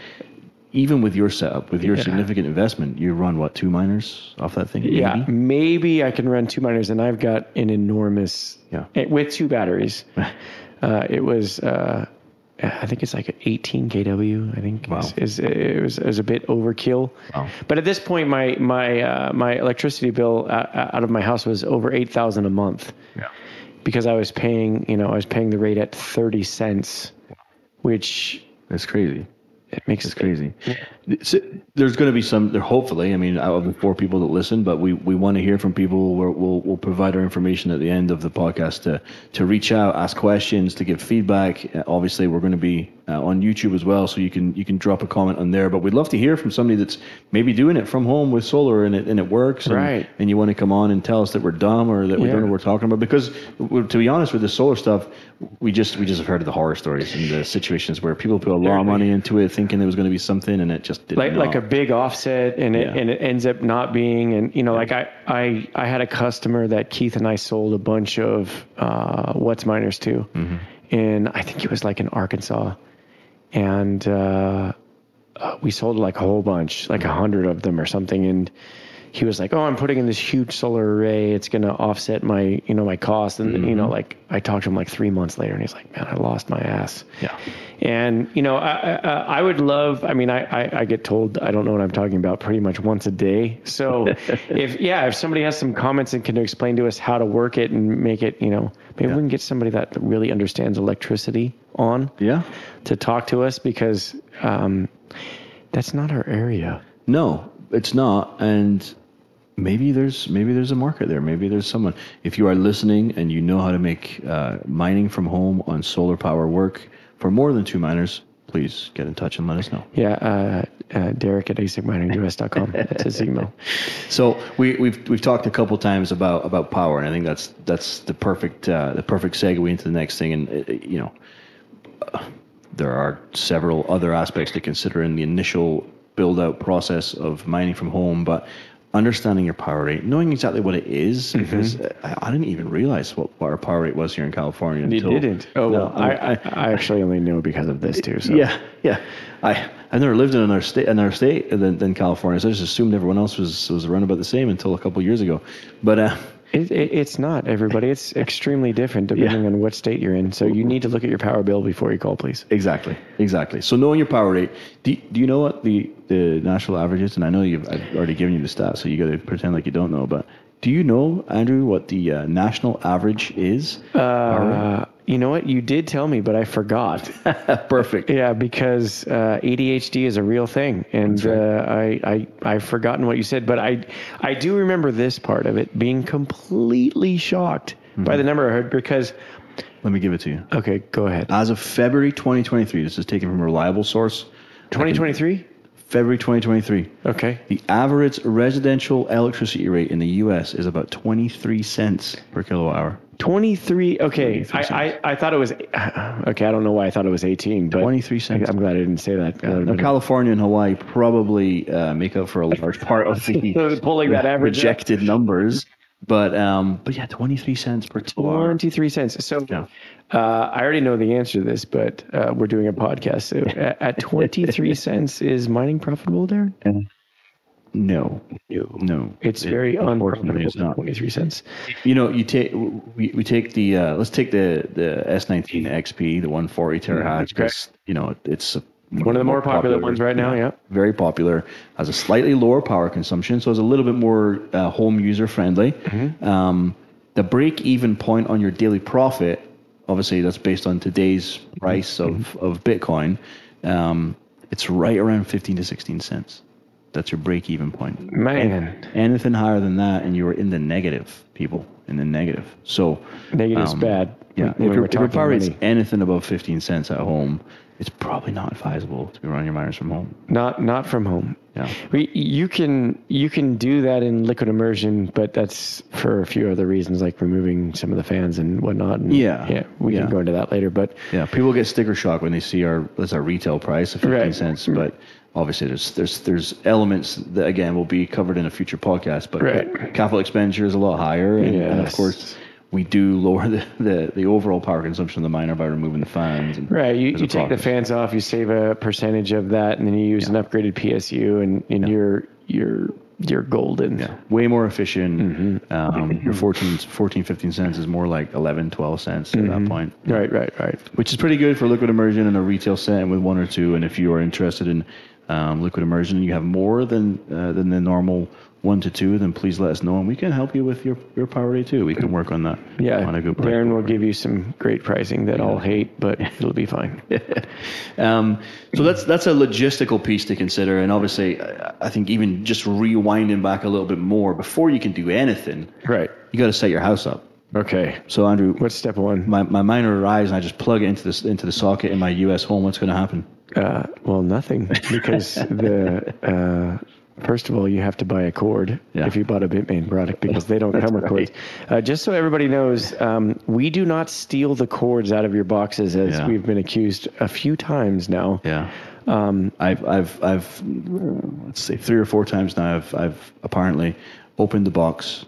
Even with your setup, with your Yeah. significant investment, you run what two miners off that thing? Yeah, 80? maybe I can run two miners, and I've got an enormous Yeah. eh, with two batteries. uh, it was, uh, I think it's like an 18 kW. I think Wow. is, is it was it was a bit overkill. Wow. But at this point, my my uh, my electricity bill uh, out of my house was over eight thousand a month Yeah. because I was paying, you know, I was paying the rate at 30 cents, which That's crazy. It makes It's crazy. So, there's going to be some there. Hopefully, I mean, out of the four people that listen, but we, we want to hear from people. We're, we'll we'll provide our information at the end of the podcast to to reach out, ask questions, to give feedback. Uh, obviously, we're going to be uh, on YouTube as well, so you can you can drop a comment on there. But we'd love to hear from somebody that's maybe doing it from home with solar and it and it works, and, Right. And you want to come on and tell us that we're dumb or that we Yeah. don't know what we're talking about. Because to be honest, with the solar stuff, we just we just have heard of the horror stories and the situations where people put a lot of money into it, thinking there was going to be something, and it just did like like a big offset and it Yeah. and it ends up not being and you know like I, I I had a customer that Keith and I sold a bunch of uh what's miners to. Mm-hmm. and I think it was like in Arkansas. And uh, uh we sold like a whole bunch like a hundred of them or something. And he was like oh I'm putting in this huge solar array. It's gonna offset my you know my cost. And you know like I talked to him like three months later and he's like man I lost my ass. Yeah. And you know, I, I, I would love. I mean, I, I, I get told I don't know what I'm talking about pretty much once a day. So if yeah, if somebody has some comments and can explain to us how to work it and make it, you know, maybe Yeah. we can get somebody that really understands electricity on Yeah. to talk to us because um, that's not our area. No, it's not. And maybe there's maybe there's a market there. Maybe there's someone. If you are listening and you know how to make uh, mining from home on solar power work for more than two miners, please get in touch and let us know. Yeah, uh, uh, Derek at asicminingus.com. That's his email. So we, we've we've talked a couple times about about power, and I think that's that's the perfect uh, the perfect segue into the next thing. And uh, you know, uh, there are several other aspects to consider in the initial build out process of mining from home, but understanding your power rate, knowing exactly what it is, because I, I didn't even realize what, what our power rate was here in California. You until, didn't? Oh, No, well, I, I, I actually only knew because of this too. So. yeah, yeah. I I've never lived in another state another state than, than California, so I just assumed everyone else was was around about the same until a couple of years ago. But uh, It, it, it's not everybody. It's extremely different depending Yeah. on what state you're in. So you need to look at your power bill before you call, please. exactly, exactly. So knowing your power rate, do, do you know what the the national average is? And I know you've I've already given you the stats, so you got to pretend like you don't know. But do you know, Andrew, what the uh, national average is? Uh, you know what? You did tell me, but I forgot. Perfect. yeah, because uh, ADHD is a real thing, and uh, I, I I've forgotten what you said, but I I do remember this part of it being completely shocked by the number I heard because. Let me give it to you. Okay, go ahead. As of February 2023, this is taken from a reliable source. 2023. February 2023. Okay. The average residential electricity rate in the U.S. is about 23 cents per kilowatt hour. 23 okay 23 I, I i thought it was okay i don't know why i thought it was 18 but 23 cents. i'm glad i didn't say that Now, California and Hawaii probably uh, make up for a large part of the pulling that average up. numbers, but um, but yeah, 23 cents per hour. 23 cents so Yeah. uh, i already know the answer to this but uh, we're doing a podcast so at, at 23 cents is mining profitable there No, no no, it's It- very unprofitable it's not. 23 cents You know, you take we, we take the uh, let's take the the S19 XP, the 140 terahash, because you know it's a, one of the more popular ones right now yeah very popular, has a slightly lower power consumption, so it's a little bit more uh, home user friendly. Mm-hmm. Um, the break even point on your daily profit, obviously, that's based on today's price of, of Bitcoin. Um, it's right around 15 to 16 cents. That's your break even point. man Anything higher than that, and you're in the negative, people, in the negative. So, negative's um, bad yeah, when if your, if your power rate's anything above 15 cents at home, it's probably not advisable to be running your miners from home. not not from home Yeah. We, you can you can do that in liquid immersion, but that's for a few other reasons, like removing some of the fans and whatnot. And Yeah. yeah, we Yeah. can go into that later. But Yeah, people get sticker shock when they see our that's our retail price of fifteen Right. cents, but obviously there's there's there's elements that again will be covered in a future podcast. But Right. capital expenditure is a lot higher, and, and of course we do lower the, the, the overall power consumption of the miner by removing the fans. And right, you, you take the fans off, you save a percentage of that, and then you use an upgraded PSU, and, and you're you're you're golden. Yeah, way more efficient. Mm-hmm. Um, your 14, 14, 15 cents is more like 11, 12 cents at that point. Right, right, right. which is pretty good for liquid immersion in a retail setting with one or two. And if you are interested in um, liquid immersion, and you have more than uh, than the normal one to two, then please let us know, and we can help you with your your power rate too. We can work on that. Yeah, on a good. Darren will give you some great pricing that I'll hate, but it'll be fine. Um, so that's that's a logistical piece to consider, and obviously, I I think even just rewinding back a little bit more before you can do anything, right. you got to set your house up. Okay. So Andrew, What's step one? my my miner arrives, and I just plug it into this into the socket in my U.S. home. What's going to happen? Uh, well, nothing because the uh, first of all, you have to buy a cord Yeah. if you bought a Bitmain product because they don't come with cords. Uh, just so everybody knows, um, we do not steal the cords out of your boxes as Yeah. we've been accused a few times now. Yeah. Um, I've I've I've let's say three or four times now. I've I've apparently opened the box,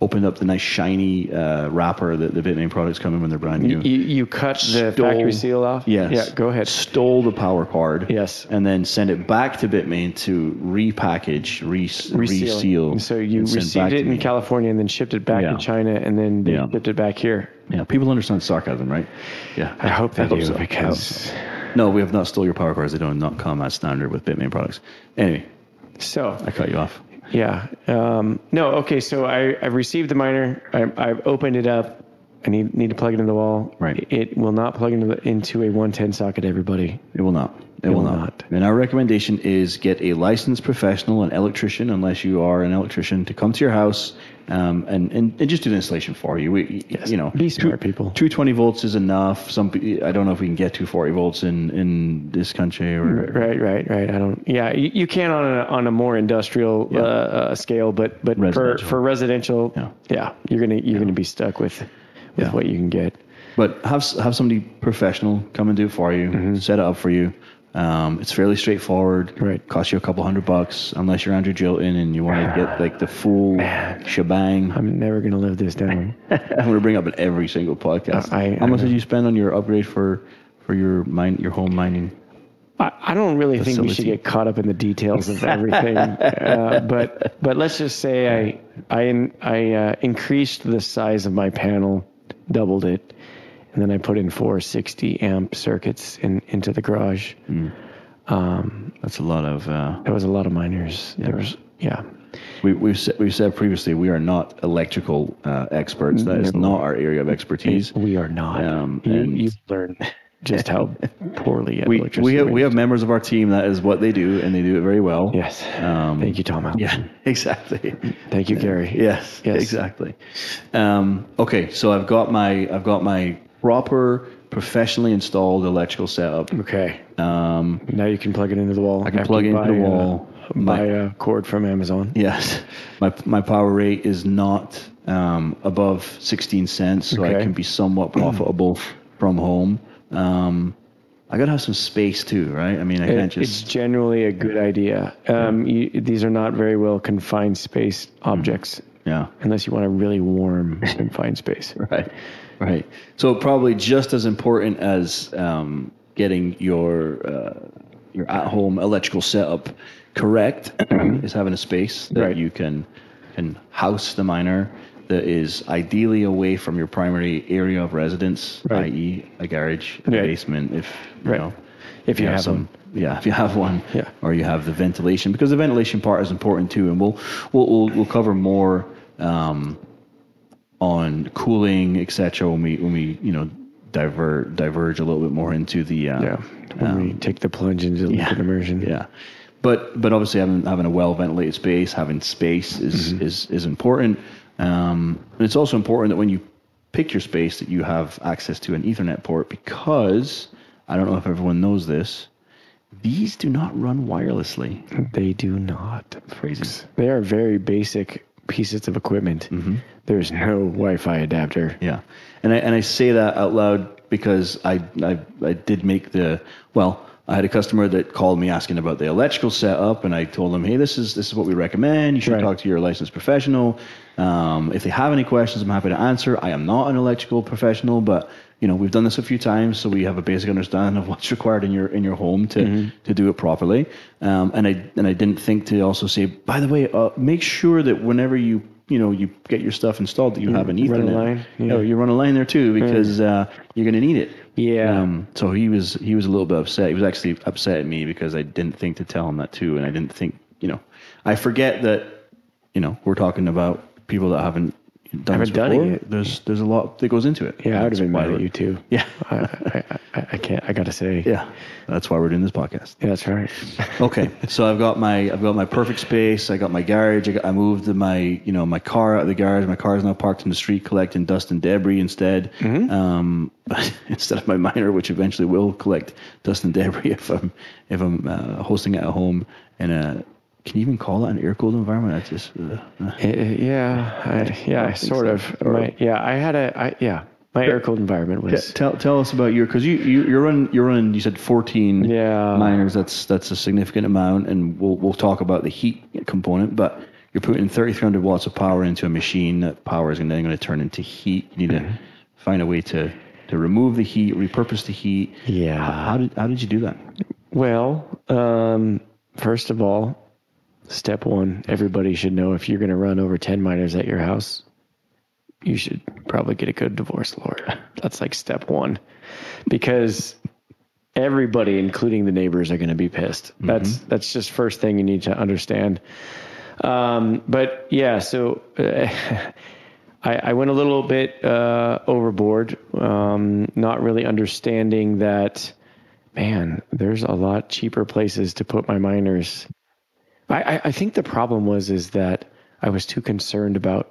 opened up the nice shiny uh, wrapper that the Bitmain products come in when they're brand new. You, you cut the Stole- factory seal off. Yes. Yeah. Go ahead. Stole the power card. Yes. And then send it back to Bitmain to repackage, re- Reseal. reseal. And So you and received it in me. California and then shipped it back Yeah. to China and then they Yeah. shipped it back here. Yeah, people understand sarcasm, right? Yeah. I hope they do. I hope because so. No, we have not stole your power cards. They do not come as standard with Bitmain products. Anyway, so I cut you off. Yeah. Um, no. Okay. So I, I've received the miner. I, I've opened it up. I need need to plug it in the wall. Right. It will not plug into the, into a 110 socket. Everybody. It will not. It, will, will not. not. And our recommendation is get a licensed professional, an electrician, unless you are an electrician, to come to your house um, and, and, and just do the installation for you. We, Yes. You know, Be smart, two- people. 220 volts is enough. Some I don't know if we can get 240 volts in, in this country or Right. Right. Right. I don't. Yeah. You, you can on a on a more industrial Yeah. uh, uh, scale, but but for Residential. for residential, Yeah. yeah, you're gonna you're gonna be stuck with with Yeah. what you can get. But have have somebody professional come and do it for you, Mm-hmm. set it up for you. Um, it's fairly straightforward. Right. Cost you a couple hundred bucks, unless you're Andrew Jilton and you want to get like the full shebang. I'm never gonna live this down. I'm going to bring up in every single podcast. Uh, I- How much did you spend on your upgrade for for your mine your home mining? I, I don't really think we should get caught up in the details of everything, uh, but but let's just say I I I uh, increased the size of my panel, doubled it, and then I put in four 60 amp circuits in into the garage. That's a lot of. Uh, There was a lot of miners. There was yeah. we, we've said, we've said previously we are not electrical uh, experts. That is not our area of expertise. We are not. Um, you, and- you learn just how poorly We we have, we have members of our team that is what they do and they do it very well. yes. Um, Thank you, Tom. Yeah, exactly. Thank you, Gary. Yes, Yes. exactly. Um, okay, so I've got my I've got my proper professionally installed electrical setup. Okay. Um, Now you can plug it into the wall. I can plug it into the uh, wall. buy My- a cord from Amazon. yes, my my power rate is not um, above sixteen cents, so I can be somewhat profitable from home. Um, I gotta have some space too, right? I mean, I It- can't just. it's generally a good idea. Um, you, these are not very well confined space Mm-hmm. objects, yeah. unless you want a really warm confined space. Right, right. So probably just as important as um, getting your uh, your at-home electrical setup correct is having a space that Right. you can can house the miner that is ideally away from your primary area of residence, Right. i.e., a garage, a Right. basement. If you Right. know, If you have some, them. yeah, if you have one, Yeah. or you have the ventilation, because the ventilation part is important too, and we'll we'll we'll, we'll cover more um, on cooling, etc. When we when we you know divert diverge a little bit more into the uh, Yeah. When we take the plunge into liquid immersion. yeah. But but obviously having having a well ventilated space, having space is Mm-hmm. is is important. Um, and it's also important that when you pick your space that you have access to an Ethernet port because I don't know if everyone knows this. These do not run wirelessly. They do not. Crazy. They are very basic pieces of equipment. Mm-hmm. There's no Wi-Fi adapter. Yeah, and I and I say that out loud because I I, I did make the well. I had a customer that called me asking about the electrical setup, and I told them, "Hey, this is this is what we recommend. You should Right. talk to your licensed professional. Um, if they have any questions, I'm happy to answer. I am not an electrical professional, but you know we've done this a few times, so we have a basic understanding of what's required in your in your home to to do it properly. Um, and I and I didn't think to also say, by the way, uh, make sure that whenever you you know you get your stuff installed that you have an Ethernet. line, You yeah. know, you run a line there too because uh, you're going to need it. Yeah. Um, so he was he was a little bit upset. He was actually upset at me because I didn't think to tell him that too, and I didn't think you know I forget that you know we're talking about people that haven't done Haven't this done before. it. There's there's a lot that goes into it. Yeah, I would have been mad at you too. Yeah, I, I, I, I can't. I gotta say. yeah. That's why we're doing this podcast. Yeah, that's right. okay so i've got my i've got my perfect space i got my garage i, got, I moved my you know my car out of the garage my car is now parked in the street collecting dust and debris instead um, instead of my miner which eventually will collect dust and debris if i'm if i'm uh, hosting it at home in a can you even call that an air cooled environment that's just uh, uh, Uh, yeah, I, yeah, think sort so. of. Or- My, yeah, I had a. I, yeah, my air cooled environment was. tell tell us about your because you, you you're running you're running you said 14 Yeah. miners that's that's a significant amount and we'll we'll talk about the heat component but you're putting 3300 watts of power into a machine that power is then going to turn into heat you need Mm-hmm. to find a way to to remove the heat repurpose the heat Yeah. how, how did how did you do that Well, um, first of all, step one, everybody should know if you're going to run over 10 miners at your house, you should probably get a good divorce lawyer. That's like step one. Because everybody, including the neighbors, are going to be pissed. That's that's just first thing you need to understand. Um, but yeah, so uh, I, I went a little bit uh, overboard, um, not really understanding that. Man, there's a lot cheaper places to put my miners. I, I, I think the problem was is that I was too concerned about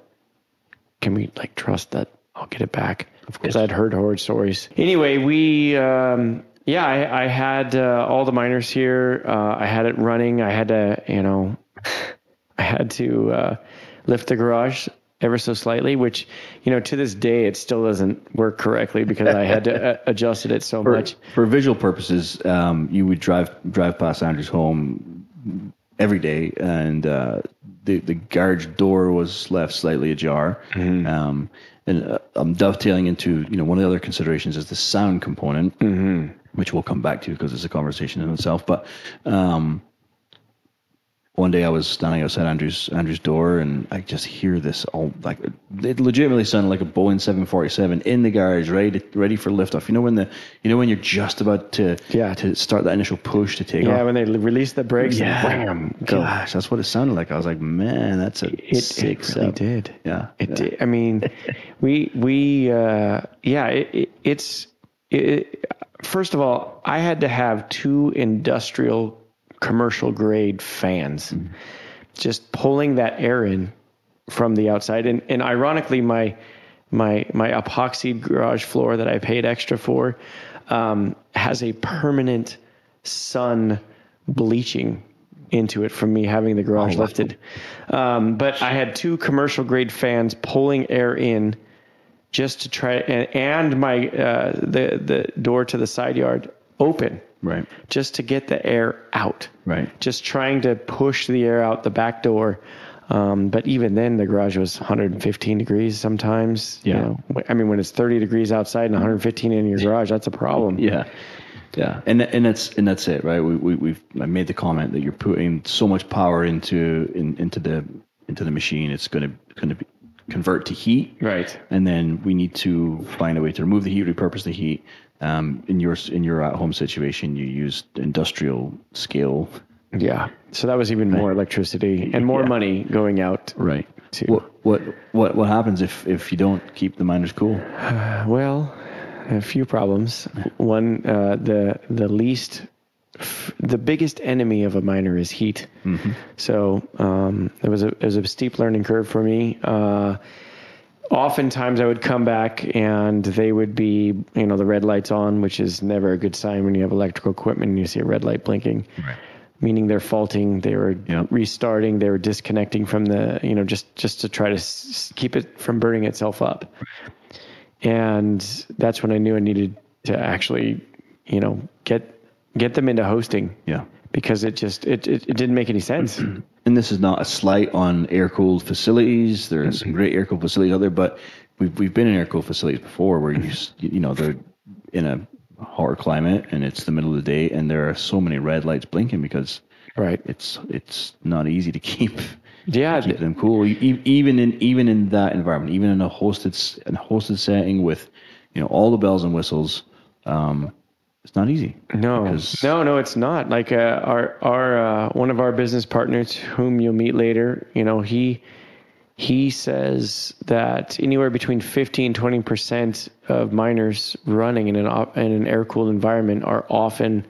can we like trust that I'll get it back? Because I'd heard horror stories. Anyway, we um, yeah, I, I had uh, all the miners here. Uh, I had it running. I had to you know I had to uh, lift the garage ever so slightly, which you know to this day it still doesn't work correctly because I had to uh, adjusted it so for, much. for visual purposes um, you would drive drive past Andrew's home every day and uh, the the garage door was left slightly ajar. Um, and uh, I'm dovetailing into you know one of the other considerations is the sound component which we'll come back to because it's a conversation in itself but um, one day I was standing outside Andrew's Andrew's door, and I just hear this all like it legitimately sounded like a Boeing 747 in the garage, ready to, ready for liftoff. You know when the you know when you're just about to Yeah. to start that initial push to take off. Yeah, off. when they release the brakes, Yeah. wham, go. Gosh, that's what it sounded like. I was like, man, that's a It, sick it really did. Yeah, It yeah. did. I mean, we we uh, yeah. It, it, it's it, first of all, I had to have two industrial commercial grade fans, Mm-hmm. just pulling that air in from the outside. And and ironically, my my my epoxy garage floor that I paid extra for um, has a permanent sun bleaching into it from me having the garage Oh, wow. lifted. Um, but I had two commercial grade fans pulling air in just to try and, and my uh, the the door to the side yard open right, just to get the air out. right. Just trying to push the air out the back door. Um, but even then, the garage was 115 degrees sometimes. You know, I mean, when it's 30 degrees outside and 115 in your garage, that's a problem. Yeah, yeah, and and that's and that's it, right? We we we've I made the comment that you're putting so much power into in, into the into the machine, it's going to going to be convert to heat, Right. and then we need to find a way to remove the heat, repurpose the heat. Um, in your in your at home situation, you used industrial scale, Yeah. So that was even more electricity and more Yeah. money going out. right? To- What what what what happens if if you don't keep the miners cool? Well, a few problems. One, uh, the the least, the biggest enemy of a miner is heat. So um, it was a it was a steep learning curve for me. Uh, oftentimes, I would come back and they would be, you know, the red lights on, which is never a good sign when you have electrical equipment and you see a red light blinking. Meaning they're faulting, they were Yeah. restarting, they were disconnecting from the, you know, just just to try to s- keep it from burning itself up and that's when I knew I needed to actually, you know, get get them into hosting Yeah. because it just it it, it didn't make any sense. and this is not a slight on air cooled facilities. There are some great air cooled facilities out there, but we've we've been in air cooled facilities before where you s- you know they're in a hot climate and it's the middle of the day and there are so many red lights blinking because right. it's it's not easy to keep Yeah, keep them cool. Even in even in that environment, even in a hosted s- a hosted setting with you know all the bells and whistles, um, it's not easy. No, no, no, it's not. Like uh, our our uh, one of our business partners, whom you'll meet later, you know, he he says that anywhere between 15 20 percent of miners running in an op- in an air cooled environment are often,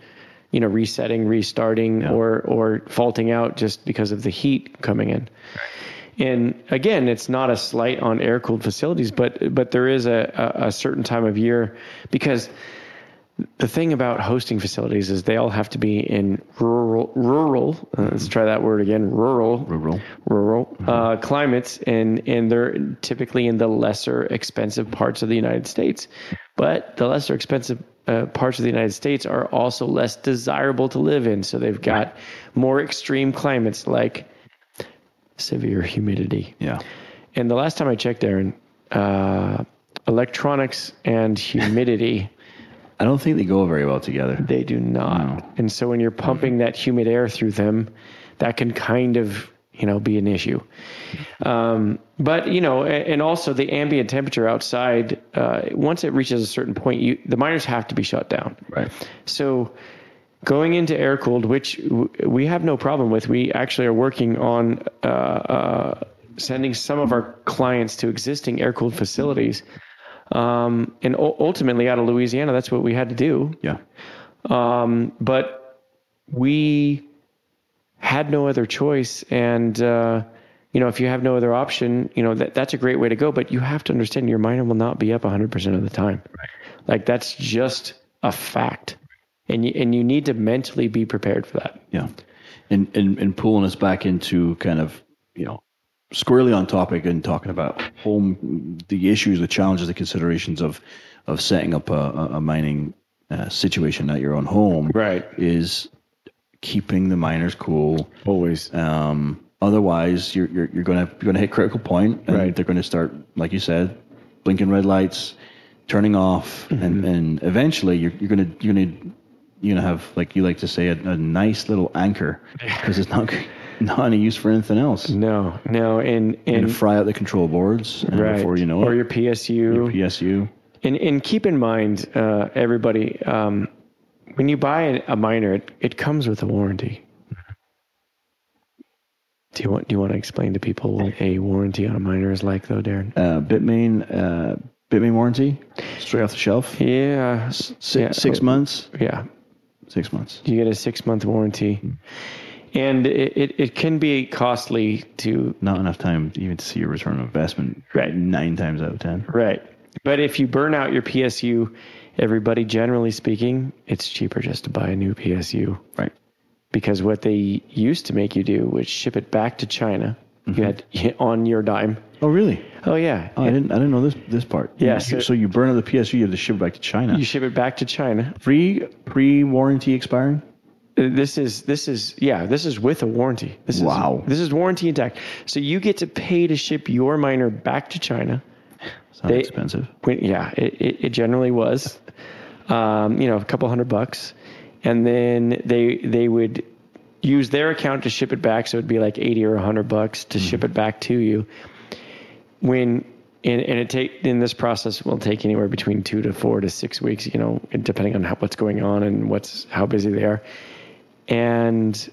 you know, resetting, restarting, or or faulting out just because of the heat coming in. And again, it's not a slight on air cooled facilities, but but there is a, a, a certain time of year because the thing about hosting facilities is they all have to be in rural rural uh, let's try that word again rural. Rural. rural uh, climates and and they're typically in the lesser expensive parts of the United States. But the lesser expensive uh, parts of the United States are also less desirable to live in. So they've got more extreme climates like severe humidity. Yeah, and the last time I checked Darren uh, electronics and humidity I don't think they go very well together. They do not. And so when you're pumping that humid air through them, that can kind of, you know, be an issue. Um, but, you know, and also the ambient temperature outside, uh, once it reaches a certain point, you, the miners have to be shut down. Right. So going into air cooled, which we have no problem with, we actually are working on uh, uh, sending some of our clients to existing air cooled facilities. Um, and ultimately, out of Louisiana, that's what we had to do. Yeah. um, but we had no other choice. And uh, you know if you have no other option you know that that's a great way to go. But you have to understand your miner will not be up 100% of the time. Right. like that's just a fact. And you, and you need to mentally be prepared for that. Yeah, and, and and pulling us back into kind of you know squarely on topic and talking about home, the issues, the challenges, the considerations of of setting up a, a- mining uh, situation at your own home. Right. is keeping the miners cool. always Um, otherwise, you're you're, you're gonna you're gonna hit critical point, and Right. they're gonna start, like you said, blinking red lights, turning off, and and eventually you're you're gonna you're gonna you're gonna have like you like to say a, a nice little anchor because it's not not any use for anything else. No no and gonna and fry out the control boards and right before you know or it. Or your psu your PSU. And, and keep in mind, uh, everybody, um, when you buy a, miner, it, it comes with a warranty. Do you want Do you want to explain to people what a warranty on a miner is like, though, Darren? Uh, Bitmain, uh, Bitmain warranty, straight off the shelf. Yeah, Six, yeah, six months. yeah. Six months. You get a six month warranty, and it, it, it can be costly to Not enough time even to see your return on investment. Right. Nine times out of ten. right. But if you burn out your PSU, everybody, generally speaking, it's cheaper just to buy a new PSU. Right. because what they used to make you do was ship it back to China. You mm-hmm. had on your dime. Oh, really? Oh yeah, Oh, I didn't. I didn't know this this part. Yeah, so- So, you burn out the PSU, you have to ship it back to China. you ship it back to China. Pre pre warranty expiring. This is this is yeah, this is with a warranty. This Wow. is this is warranty intact. So you get to pay to ship your miner back to China. Not They- expensive. Yeah, it, it, it generally was, um, you know, a couple hundred bucks, and then they they would use their account to ship it back, so it'd be like eighty or hundred bucks to ship it back to you. When and, and it take in this process will take anywhere between two to four to six weeks, you know, depending on how, what's going on and what's how busy they are, and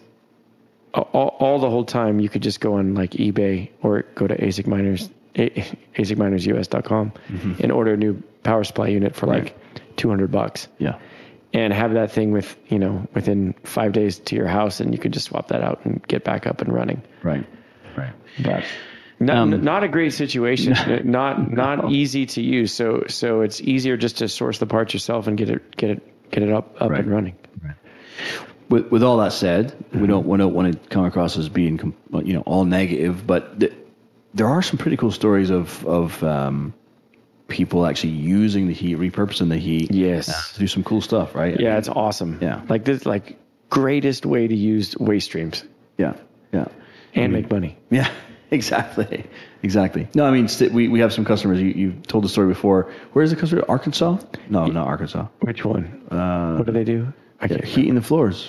all, all the whole time you could just go on like eBay or go to ASIC miners asicminersus.com and order a new power supply unit for like 200 bucks. Yeah. and have that thing with you know within five days to your house and you could just swap that out and get back up and running. Right. Right. but not, Um, not a great situation. Not not easy to use. So so it's easier just to source the parts yourself and get it get it get it up up Right. and running With, with all that said, we don't we don't want to come across as being you know all negative, but th- there are some pretty cool stories of of um, people actually using the heat, repurposing the heat, Yes. uh, to do some cool stuff, right? yeah it's awesome Yeah. like this like greatest way to use waste streams yeah, yeah, and make money yeah. Exactly, exactly. No, I mean st- we we have some customers. You you told the story before. Where is the customer? Arkansas? No, not Arkansas. which one Uh, what do they do I yeah, heating the floors.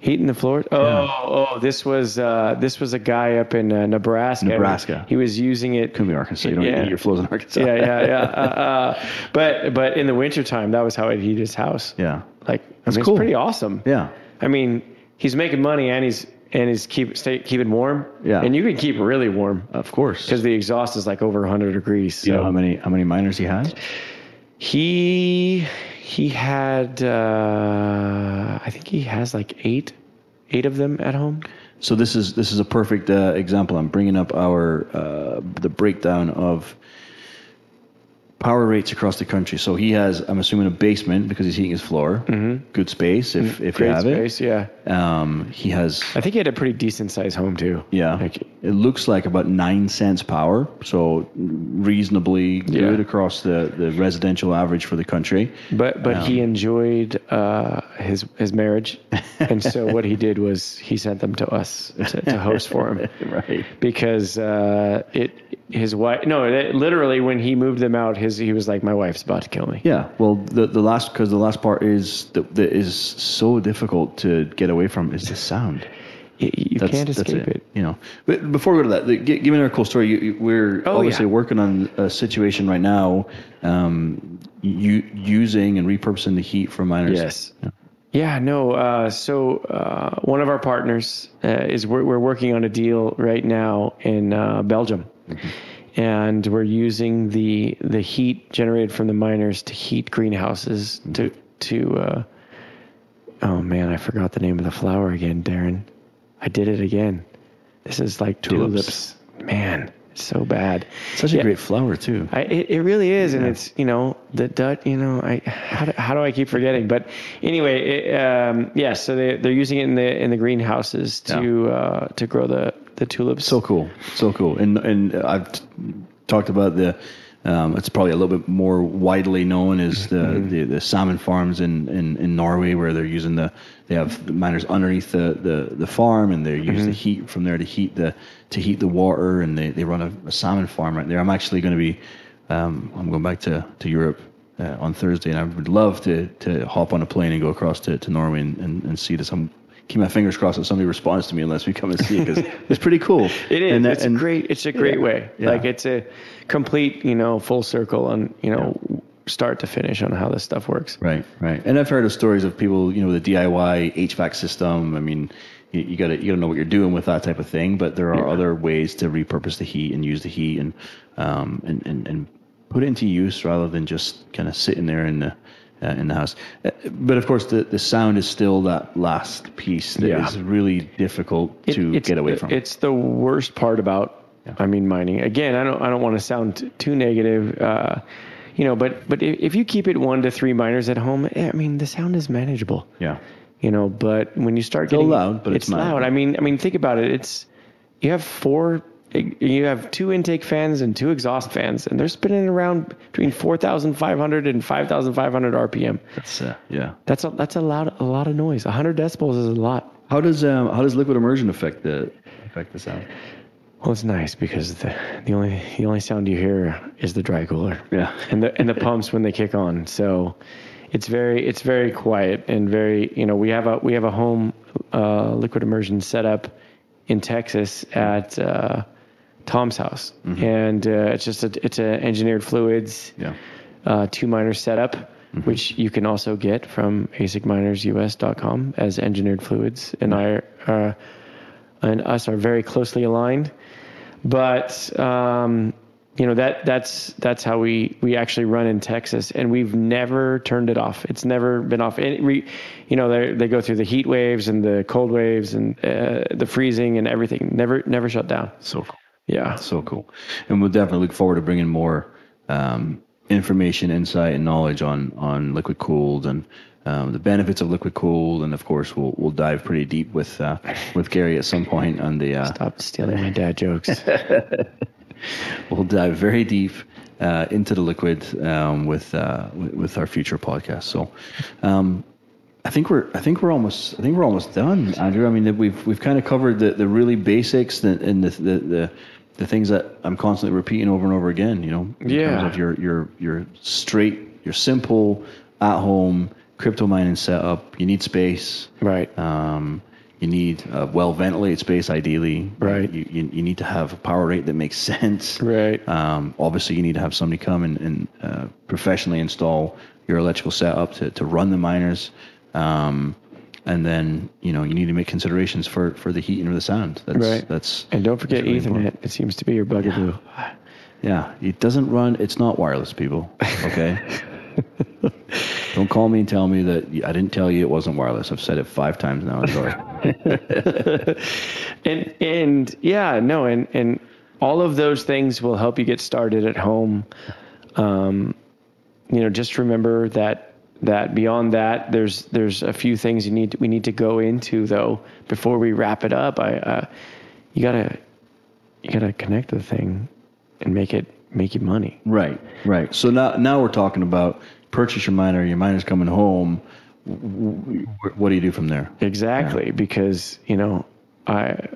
Heating the floor. Oh, Yeah. oh, this was uh, this was a guy up in uh, Nebraska. Nebraska. He was using it. Could be Arkansas. You don't Yeah. eat your flows in Arkansas. Yeah, yeah, yeah. uh, uh, but but in the wintertime, that was how he'd heat his house. Yeah. Like That's I mean, cool. It's pretty awesome. Yeah. I mean, he's making money and he's and he's keep stay keeping warm. Yeah. And you can keep really warm Of course. because the exhaust is like over 100 degrees. Do you know how many how many miners he has? He he had uh, I think he has like eight eight of them at home. So this is this is a perfect uh, example. I'm bringing up our uh, the breakdown of power rates across the country. So he has, I'm assuming, a basement because he's heating his floor. Mm-hmm. Good space if if you Great have space, yeah. Um, he has I think he had a pretty decent sized home too. yeah. Like, it looks like about nine cents power, so reasonably good Yeah. across the, the residential average for the country. but but Um, he enjoyed uh, his his marriage, and so what he did was he sent them to us to, to host for him. right. because uh, it his wife no it, literally when he moved them out his he was like my wife's about to kill me Yeah, well, the the last because the last part is that, that is so difficult to get away from is the sound. you, can't escape it. You know, but before we go to that, the, gi- give me another cool story. You, you, we're Oh, obviously yeah. working on a situation right now, um, you using and repurposing the heat from miners. yes yeah no uh, so uh, one of our partners uh, is we're, we're working on a deal right now in uh, belgium and we're using the the heat generated from the miners to heat greenhouses to to uh, oh man i forgot the name of the flower again darren. I did it again. This is like Tulips. tulips. Man so bad Such a Yeah. great flower too. I, it, it really is, and it's you know the Dutch. You know, I how do, how do I keep forgetting? But anyway, it, um, yeah. So they they're using it in the in the greenhouses to uh, to grow the the tulips. So cool, so cool. And and I've t- talked about the. Um, it's probably a little bit more widely known as the, Mm-hmm. the, the salmon farms in, in, in Norway, where they're using the they have the miners underneath the, the, the farm, and they use Mm-hmm. the heat from there to heat the to heat the water, and they, they run a, a salmon farm right there. I'm actually going to be um, I'm going back to to Europe uh, on Thursday, and I would love to to hop on a plane and go across to, to Norway and, and, and see this. I'm keep my fingers crossed that somebody responds to me unless we come and see it because it's pretty cool. It is. And that- it's and- a great. It's a great Yeah. way. Yeah. Like it's a complete, you know, full circle on you know start to finish on how this stuff works. Right, right. And I've heard of stories of people, you know, with a DIY HVAC system. I mean, you, you gotta you gotta know what you're doing with that type of thing. But there are other ways to repurpose the heat and use the heat and um and and, and put it into use rather than just kind of sitting there in the uh, in the house. Uh, But of course, the the sound is still that last piece that is Yeah. really difficult It- to it's, get away from. It's the worst part about, I mean, mining. Again, I don't, I don't want to sound t- too negative, uh, you know, but, but if, you keep it one to three miners at home, eh, I mean, the sound is manageable, yeah, you know, but when you start Still getting loud, but it's loud. I mean, I mean, think about it. It's, you have four, you have two intake fans and two exhaust fans, and they're spinning around between 4,500 and 5,500 RPM. that's uh, yeah. That's a, that's a lot, a lot of noise. 100 decibels is a lot. How does um how does liquid immersion affect the affect the sound? Well, it's nice because the the only the only sound you hear is the dry cooler. Yeah. And the and the pumps when they kick on. So it's very it's very quiet and very you know we have a we have a home uh, liquid immersion setup in Texas at uh, Tom's house, and uh, it's just a it's a engineered fluids Yeah. uh, two miner setup, which you can also get from asicminersus.com as engineered fluids, and I uh, and us are very closely aligned. But um, you know that that's that's how we we actually run in Texas, and we've never turned it off. It's never been off. And we, you know, they they go through the heat waves and the cold waves and uh, the freezing and everything. Never never shut down. So cool. Yeah. So cool. And we'll definitely look forward to bringing more um, information, insight, and knowledge on on liquid cooled and um, the benefits of liquid cooled. And of course, we'll we'll dive pretty deep with uh, with Gary at some point on the. Uh, Stop stealing my dad jokes. we'll dive very deep uh, into the liquid um, with, uh, with with our future podcast. So. Um, I think we're I think we're almost I think we're almost done, Andrew. I mean we've we've kind of covered the, the really basics and and the, the the the things that I'm constantly repeating over and over again. You know, in Yeah. terms of your your your straight, your simple, at home crypto mining setup, you need space. Right. Um, you need a well ventilated space, ideally. Right. You, you, you need to have a power rate that makes sense. Right. Um, obviously, you need to have somebody come and, and uh, professionally install your electrical setup to, to run the miners. Um, and then you know you need to make considerations for, for the heat and for the sound. That's, Right. That's And don't forget really Ethernet. important. It seems to be your bugaboo. yeah. It doesn't run. It's not wireless, people. Okay. Don't call me and tell me that I didn't tell you it wasn't wireless. I've said it five times now. Sorry. and and yeah, no, and and all of those things will help you get started at home. Um, you know, just remember that that beyond that, there's there's a few things you need we need to go into though before we wrap it up. I uh, you gotta you gotta connect the thing and make it make you money. Right, right. So now, now we're talking about purchase your miner. Your miner's coming home. What do you do from there? Exactly, because you know, I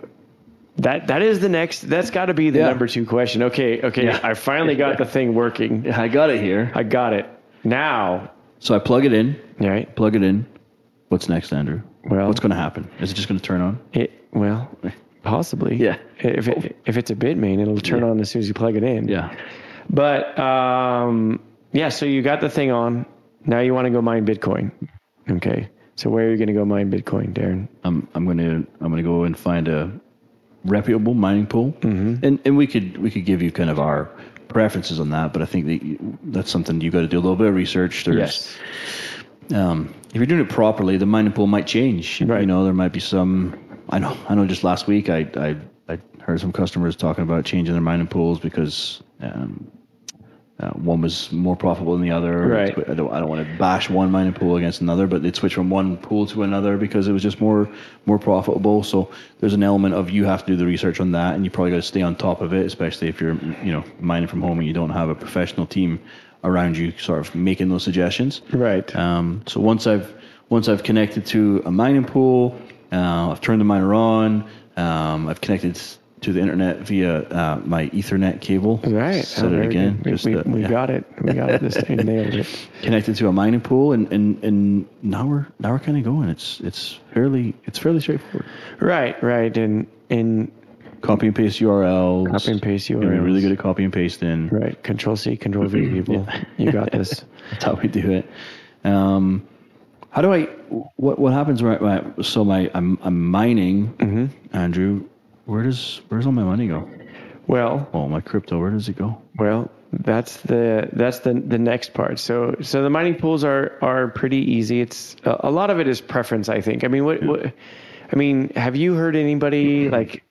that that is the next. That's got to be the Yeah. number two question. Okay, okay, Yeah. I finally got the thing working. I got it here. I got it now. So I plug it in. Right. Plug it in. What's next, Andrew? Well- what's going to happen? Is it just going to turn on? It well, possibly. Yeah. If it, if it's a Bitmain, it'll turn Yeah. on as soon as you plug it in. Yeah. But um, yeah. So you got the thing on. Now you want to go mine Bitcoin. Okay. So where are you going to go mine Bitcoin, Darren? I'm I'm going to I'm going to go and find a reputable mining pool, mm-hmm. and and we could we could give you kind of our preferences on that. But I think that you, that's something you've got to do a little bit of research. There's um, if you're doing it properly, the mining pool might change. Right. You know, there might be some. I know. I know. Just last week, I I, I heard some customers talking about changing their mining pools because um, uh, one was more profitable than the other. Right. I don't. I don't want to bash one mining pool against another, but they'd switch from one pool to another because it was just more more profitable. So there's an element of you have to do the research on that, and you probably got to stay on top of it, especially if you're you know mining from home and you don't have a professional team around you, sort of making those suggestions. Right. Um, so once I've once I've connected to a mining pool, uh, I've turned the miner on. Um, I've connected to the internet via uh, my Ethernet cable. Right. Said Oh, it again. We, just, we, uh, we yeah. got it. We got it. This time. Nailed it. Connected to a mining pool, and, and, and now we're now we're kind of going. It's it's fairly it's fairly straightforward. Right. Right. And and Copy and paste URLs. Copy and paste URLs. You're really good at copy and pasting. right. Control C, Control V, people. You got this. That's how we do it. Um, how do I? What what happens when I, when I so my I'm I'm mining, Mm-hmm. Andrew? Where does where's all my money go? Well, Oh, my crypto. Where does it go? Well, that's the that's the the next part. So so the mining pools are are pretty easy. It's a, a lot of it is preference, I think. I mean, what, what I mean, have you heard anybody mm-hmm. like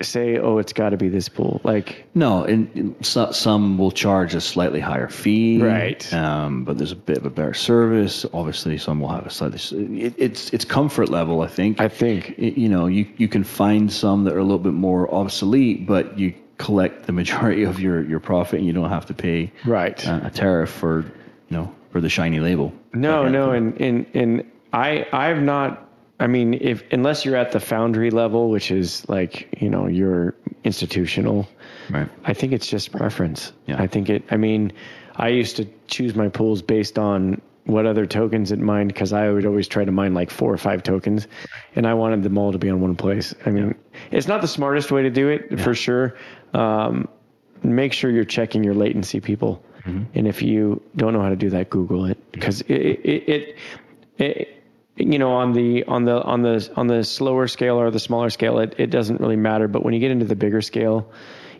say, "Oh, it's got to be this pool"? Like, No, and, and so, some will charge a slightly higher fee, Right. Um, but there's a bit of a better service. Obviously, some will have a slightly. It, it's it's comfort level, I think. I think Y- you know, you you can find some that are a little bit more obsolete, but you collect the majority of your your profit, and you don't have to pay right. uh, a tariff for you know for the shiny label. No, That kind of no, and and and I I've not. I mean, if unless you're at the foundry level, which is like you know you're institutional, right. I think it's just preference. Yeah. I think it. I mean, I used to choose my pools based on what other tokens it mined because I would always try to mine like four or five tokens, and I wanted them all to be on one place. I mean, it's not the smartest way to do it for sure. Um, make sure you're checking your latency, people. And if you don't know how to do that, Google it because it, it, it, it you know on the on the on the on the slower scale or the smaller scale it, it doesn't really matter. But when you get into the bigger scale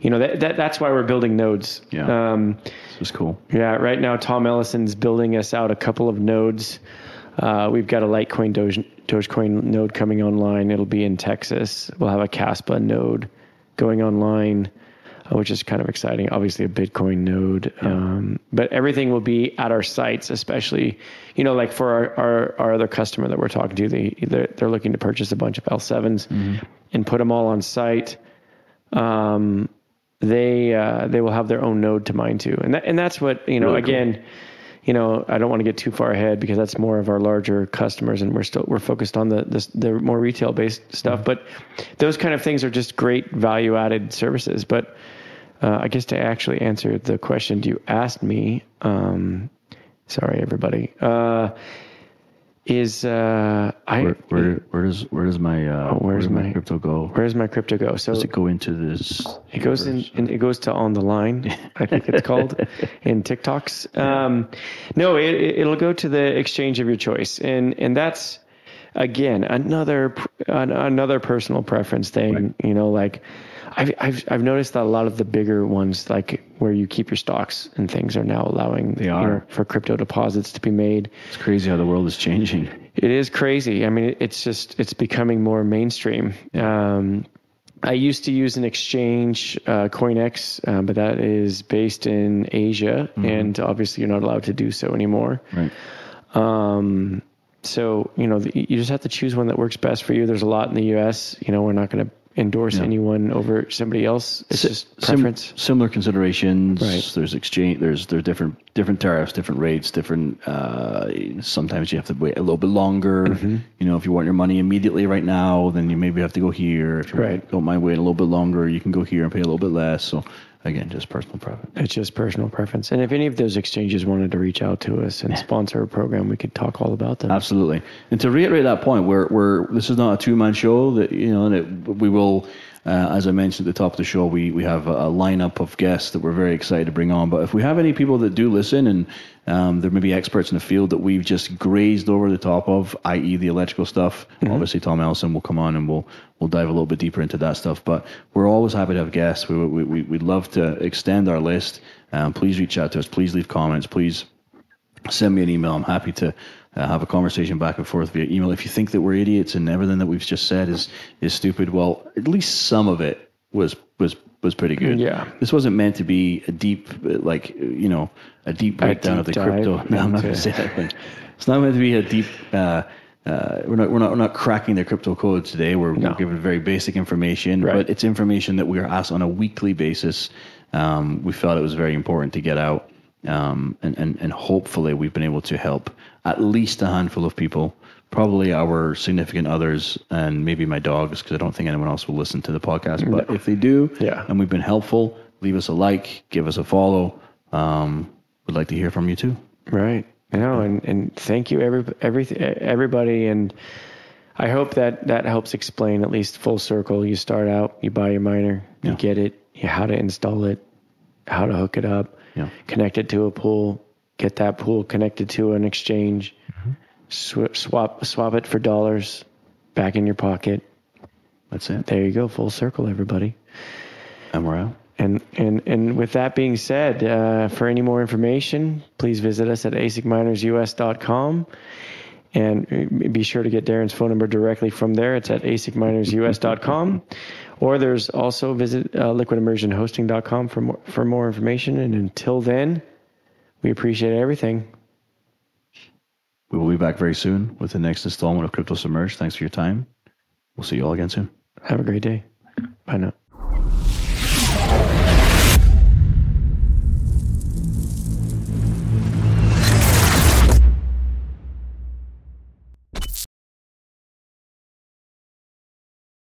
you know that, that that's why we're building nodes. Yeah. um, This was cool. yeah right now tom ellison's building us out a couple of nodes. Uh, we've got a litecoin Doge, dogecoin node coming online. It'll be in texas. We'll have a Kaspa node going online which is kind of exciting. Obviously, a Bitcoin node, um, but everything will be at our sites. Especially, you know, like for our, our, our other customer that we're talking to, they they're, they're looking to purchase a bunch of L7s and put them all on site. Um, they uh, they will have their own node to mine to, and that, and that's what you know. Really cool. You know, I don't want to get too far ahead because that's more of our larger customers, and we're still we're focused on the the, the more retail based stuff. Mm-hmm. But those kind of things are just great value added services. But uh, I guess to actually answer the question you asked me, um, sorry everybody. Uh, is uh, I Where, where, where does where does my uh, Oh, where's where does my- crypto go? where does my crypto go? So Does it go into this? It goes in, and it goes to on the line. I think it's called in TikToks. Um, no, it, it- it'll go to the exchange of your choice, and and that's again another an- another personal preference thing. You know, like I've, I've I've noticed that a lot of the bigger ones, like where you keep your stocks and things, are now allowing They you are. know, for crypto deposits to be made. It's crazy how the world is changing. It is crazy. I mean, it's just it's becoming more mainstream. Um, I used to use an exchange, uh, CoinEx, uh, but that is based in Asia, and obviously you're not allowed to do so anymore. Right. Um, so you know, the, you just have to choose one that works best for you. There's a lot in the U.S. You know, we're not going to endorse anyone over somebody else. It's just Sim- preference. similar considerations. Right. There's exchange. There's there's different different tariffs, different rates, different. Uh, sometimes you have to wait a little bit longer. Mm-hmm. You know, if you want your money immediately right now, then you maybe have to go here. If you Right. don't mind waiting a little bit longer, you can go here and pay a little bit less. So again, just personal preference. It's just personal preference. And if any of those exchanges wanted to reach out to us and sponsor a program, we could talk all about them. Absolutely. And to reiterate that point, we're, we're this is not a two man show. That you know, that we will, uh, as I mentioned at the top of the show, we we have a, lineup of guests that we're very excited to bring on. But if we have any people that do listen and um, there may be experts in the field that we've just grazed over the top of, i.e., the electrical stuff. Obviously, Tom Ellison will come on and we'll we'll dive a little bit deeper into that stuff. But we're always happy to have guests. We we, we we'd love to extend our list. Um, please reach out to us. Please leave comments. Please send me an email. I'm happy to uh, have a conversation back and forth via email. If you think that we're idiots and everything that we've just said is is stupid, well, at least some of it was was was pretty good. Yeah. this wasn't meant to be a deep, like you know, a deep breakdown of the crypto. No, I'm not going to say that. Thing. It's not meant to be a deep. Uh, uh, we're not we're not we're not cracking the crypto code today. We're, No. we're giving very basic information, Right. but it's information that we are asked on a weekly basis. Um, we felt it was very important to get out, um, and, and and hopefully we've been able to help at least a handful of people, probably our significant others, and maybe my dogs, because I don't think anyone else will listen to the podcast. But if they do, Yeah. and we've been helpful, leave us a like, give us a follow. Um, we'd like to hear from you too. Right. No, and, and thank you every, every everybody and I hope that that helps explain at least full circle. You start out, you buy your miner, you get it, you, how to install it, how to hook it up, Yeah. connect it to a pool, get that pool connected to an exchange, sw- swap swap it for dollars, back in your pocket. That's it. There you go, full circle, everybody. And we're out. And and and with that being said, uh, for any more information, please visit us at asicminersus.com. And uh, be sure to get Darren's phone number directly from there. It's at asicminersus.com. Or there's also visit uh, liquidimmersionhosting.com for more, for more information. And until then, we appreciate everything. We will be back very soon with the next installment of Crypto Submerged. Thanks for your time. We'll see you all again soon. Have a great day. Bye now.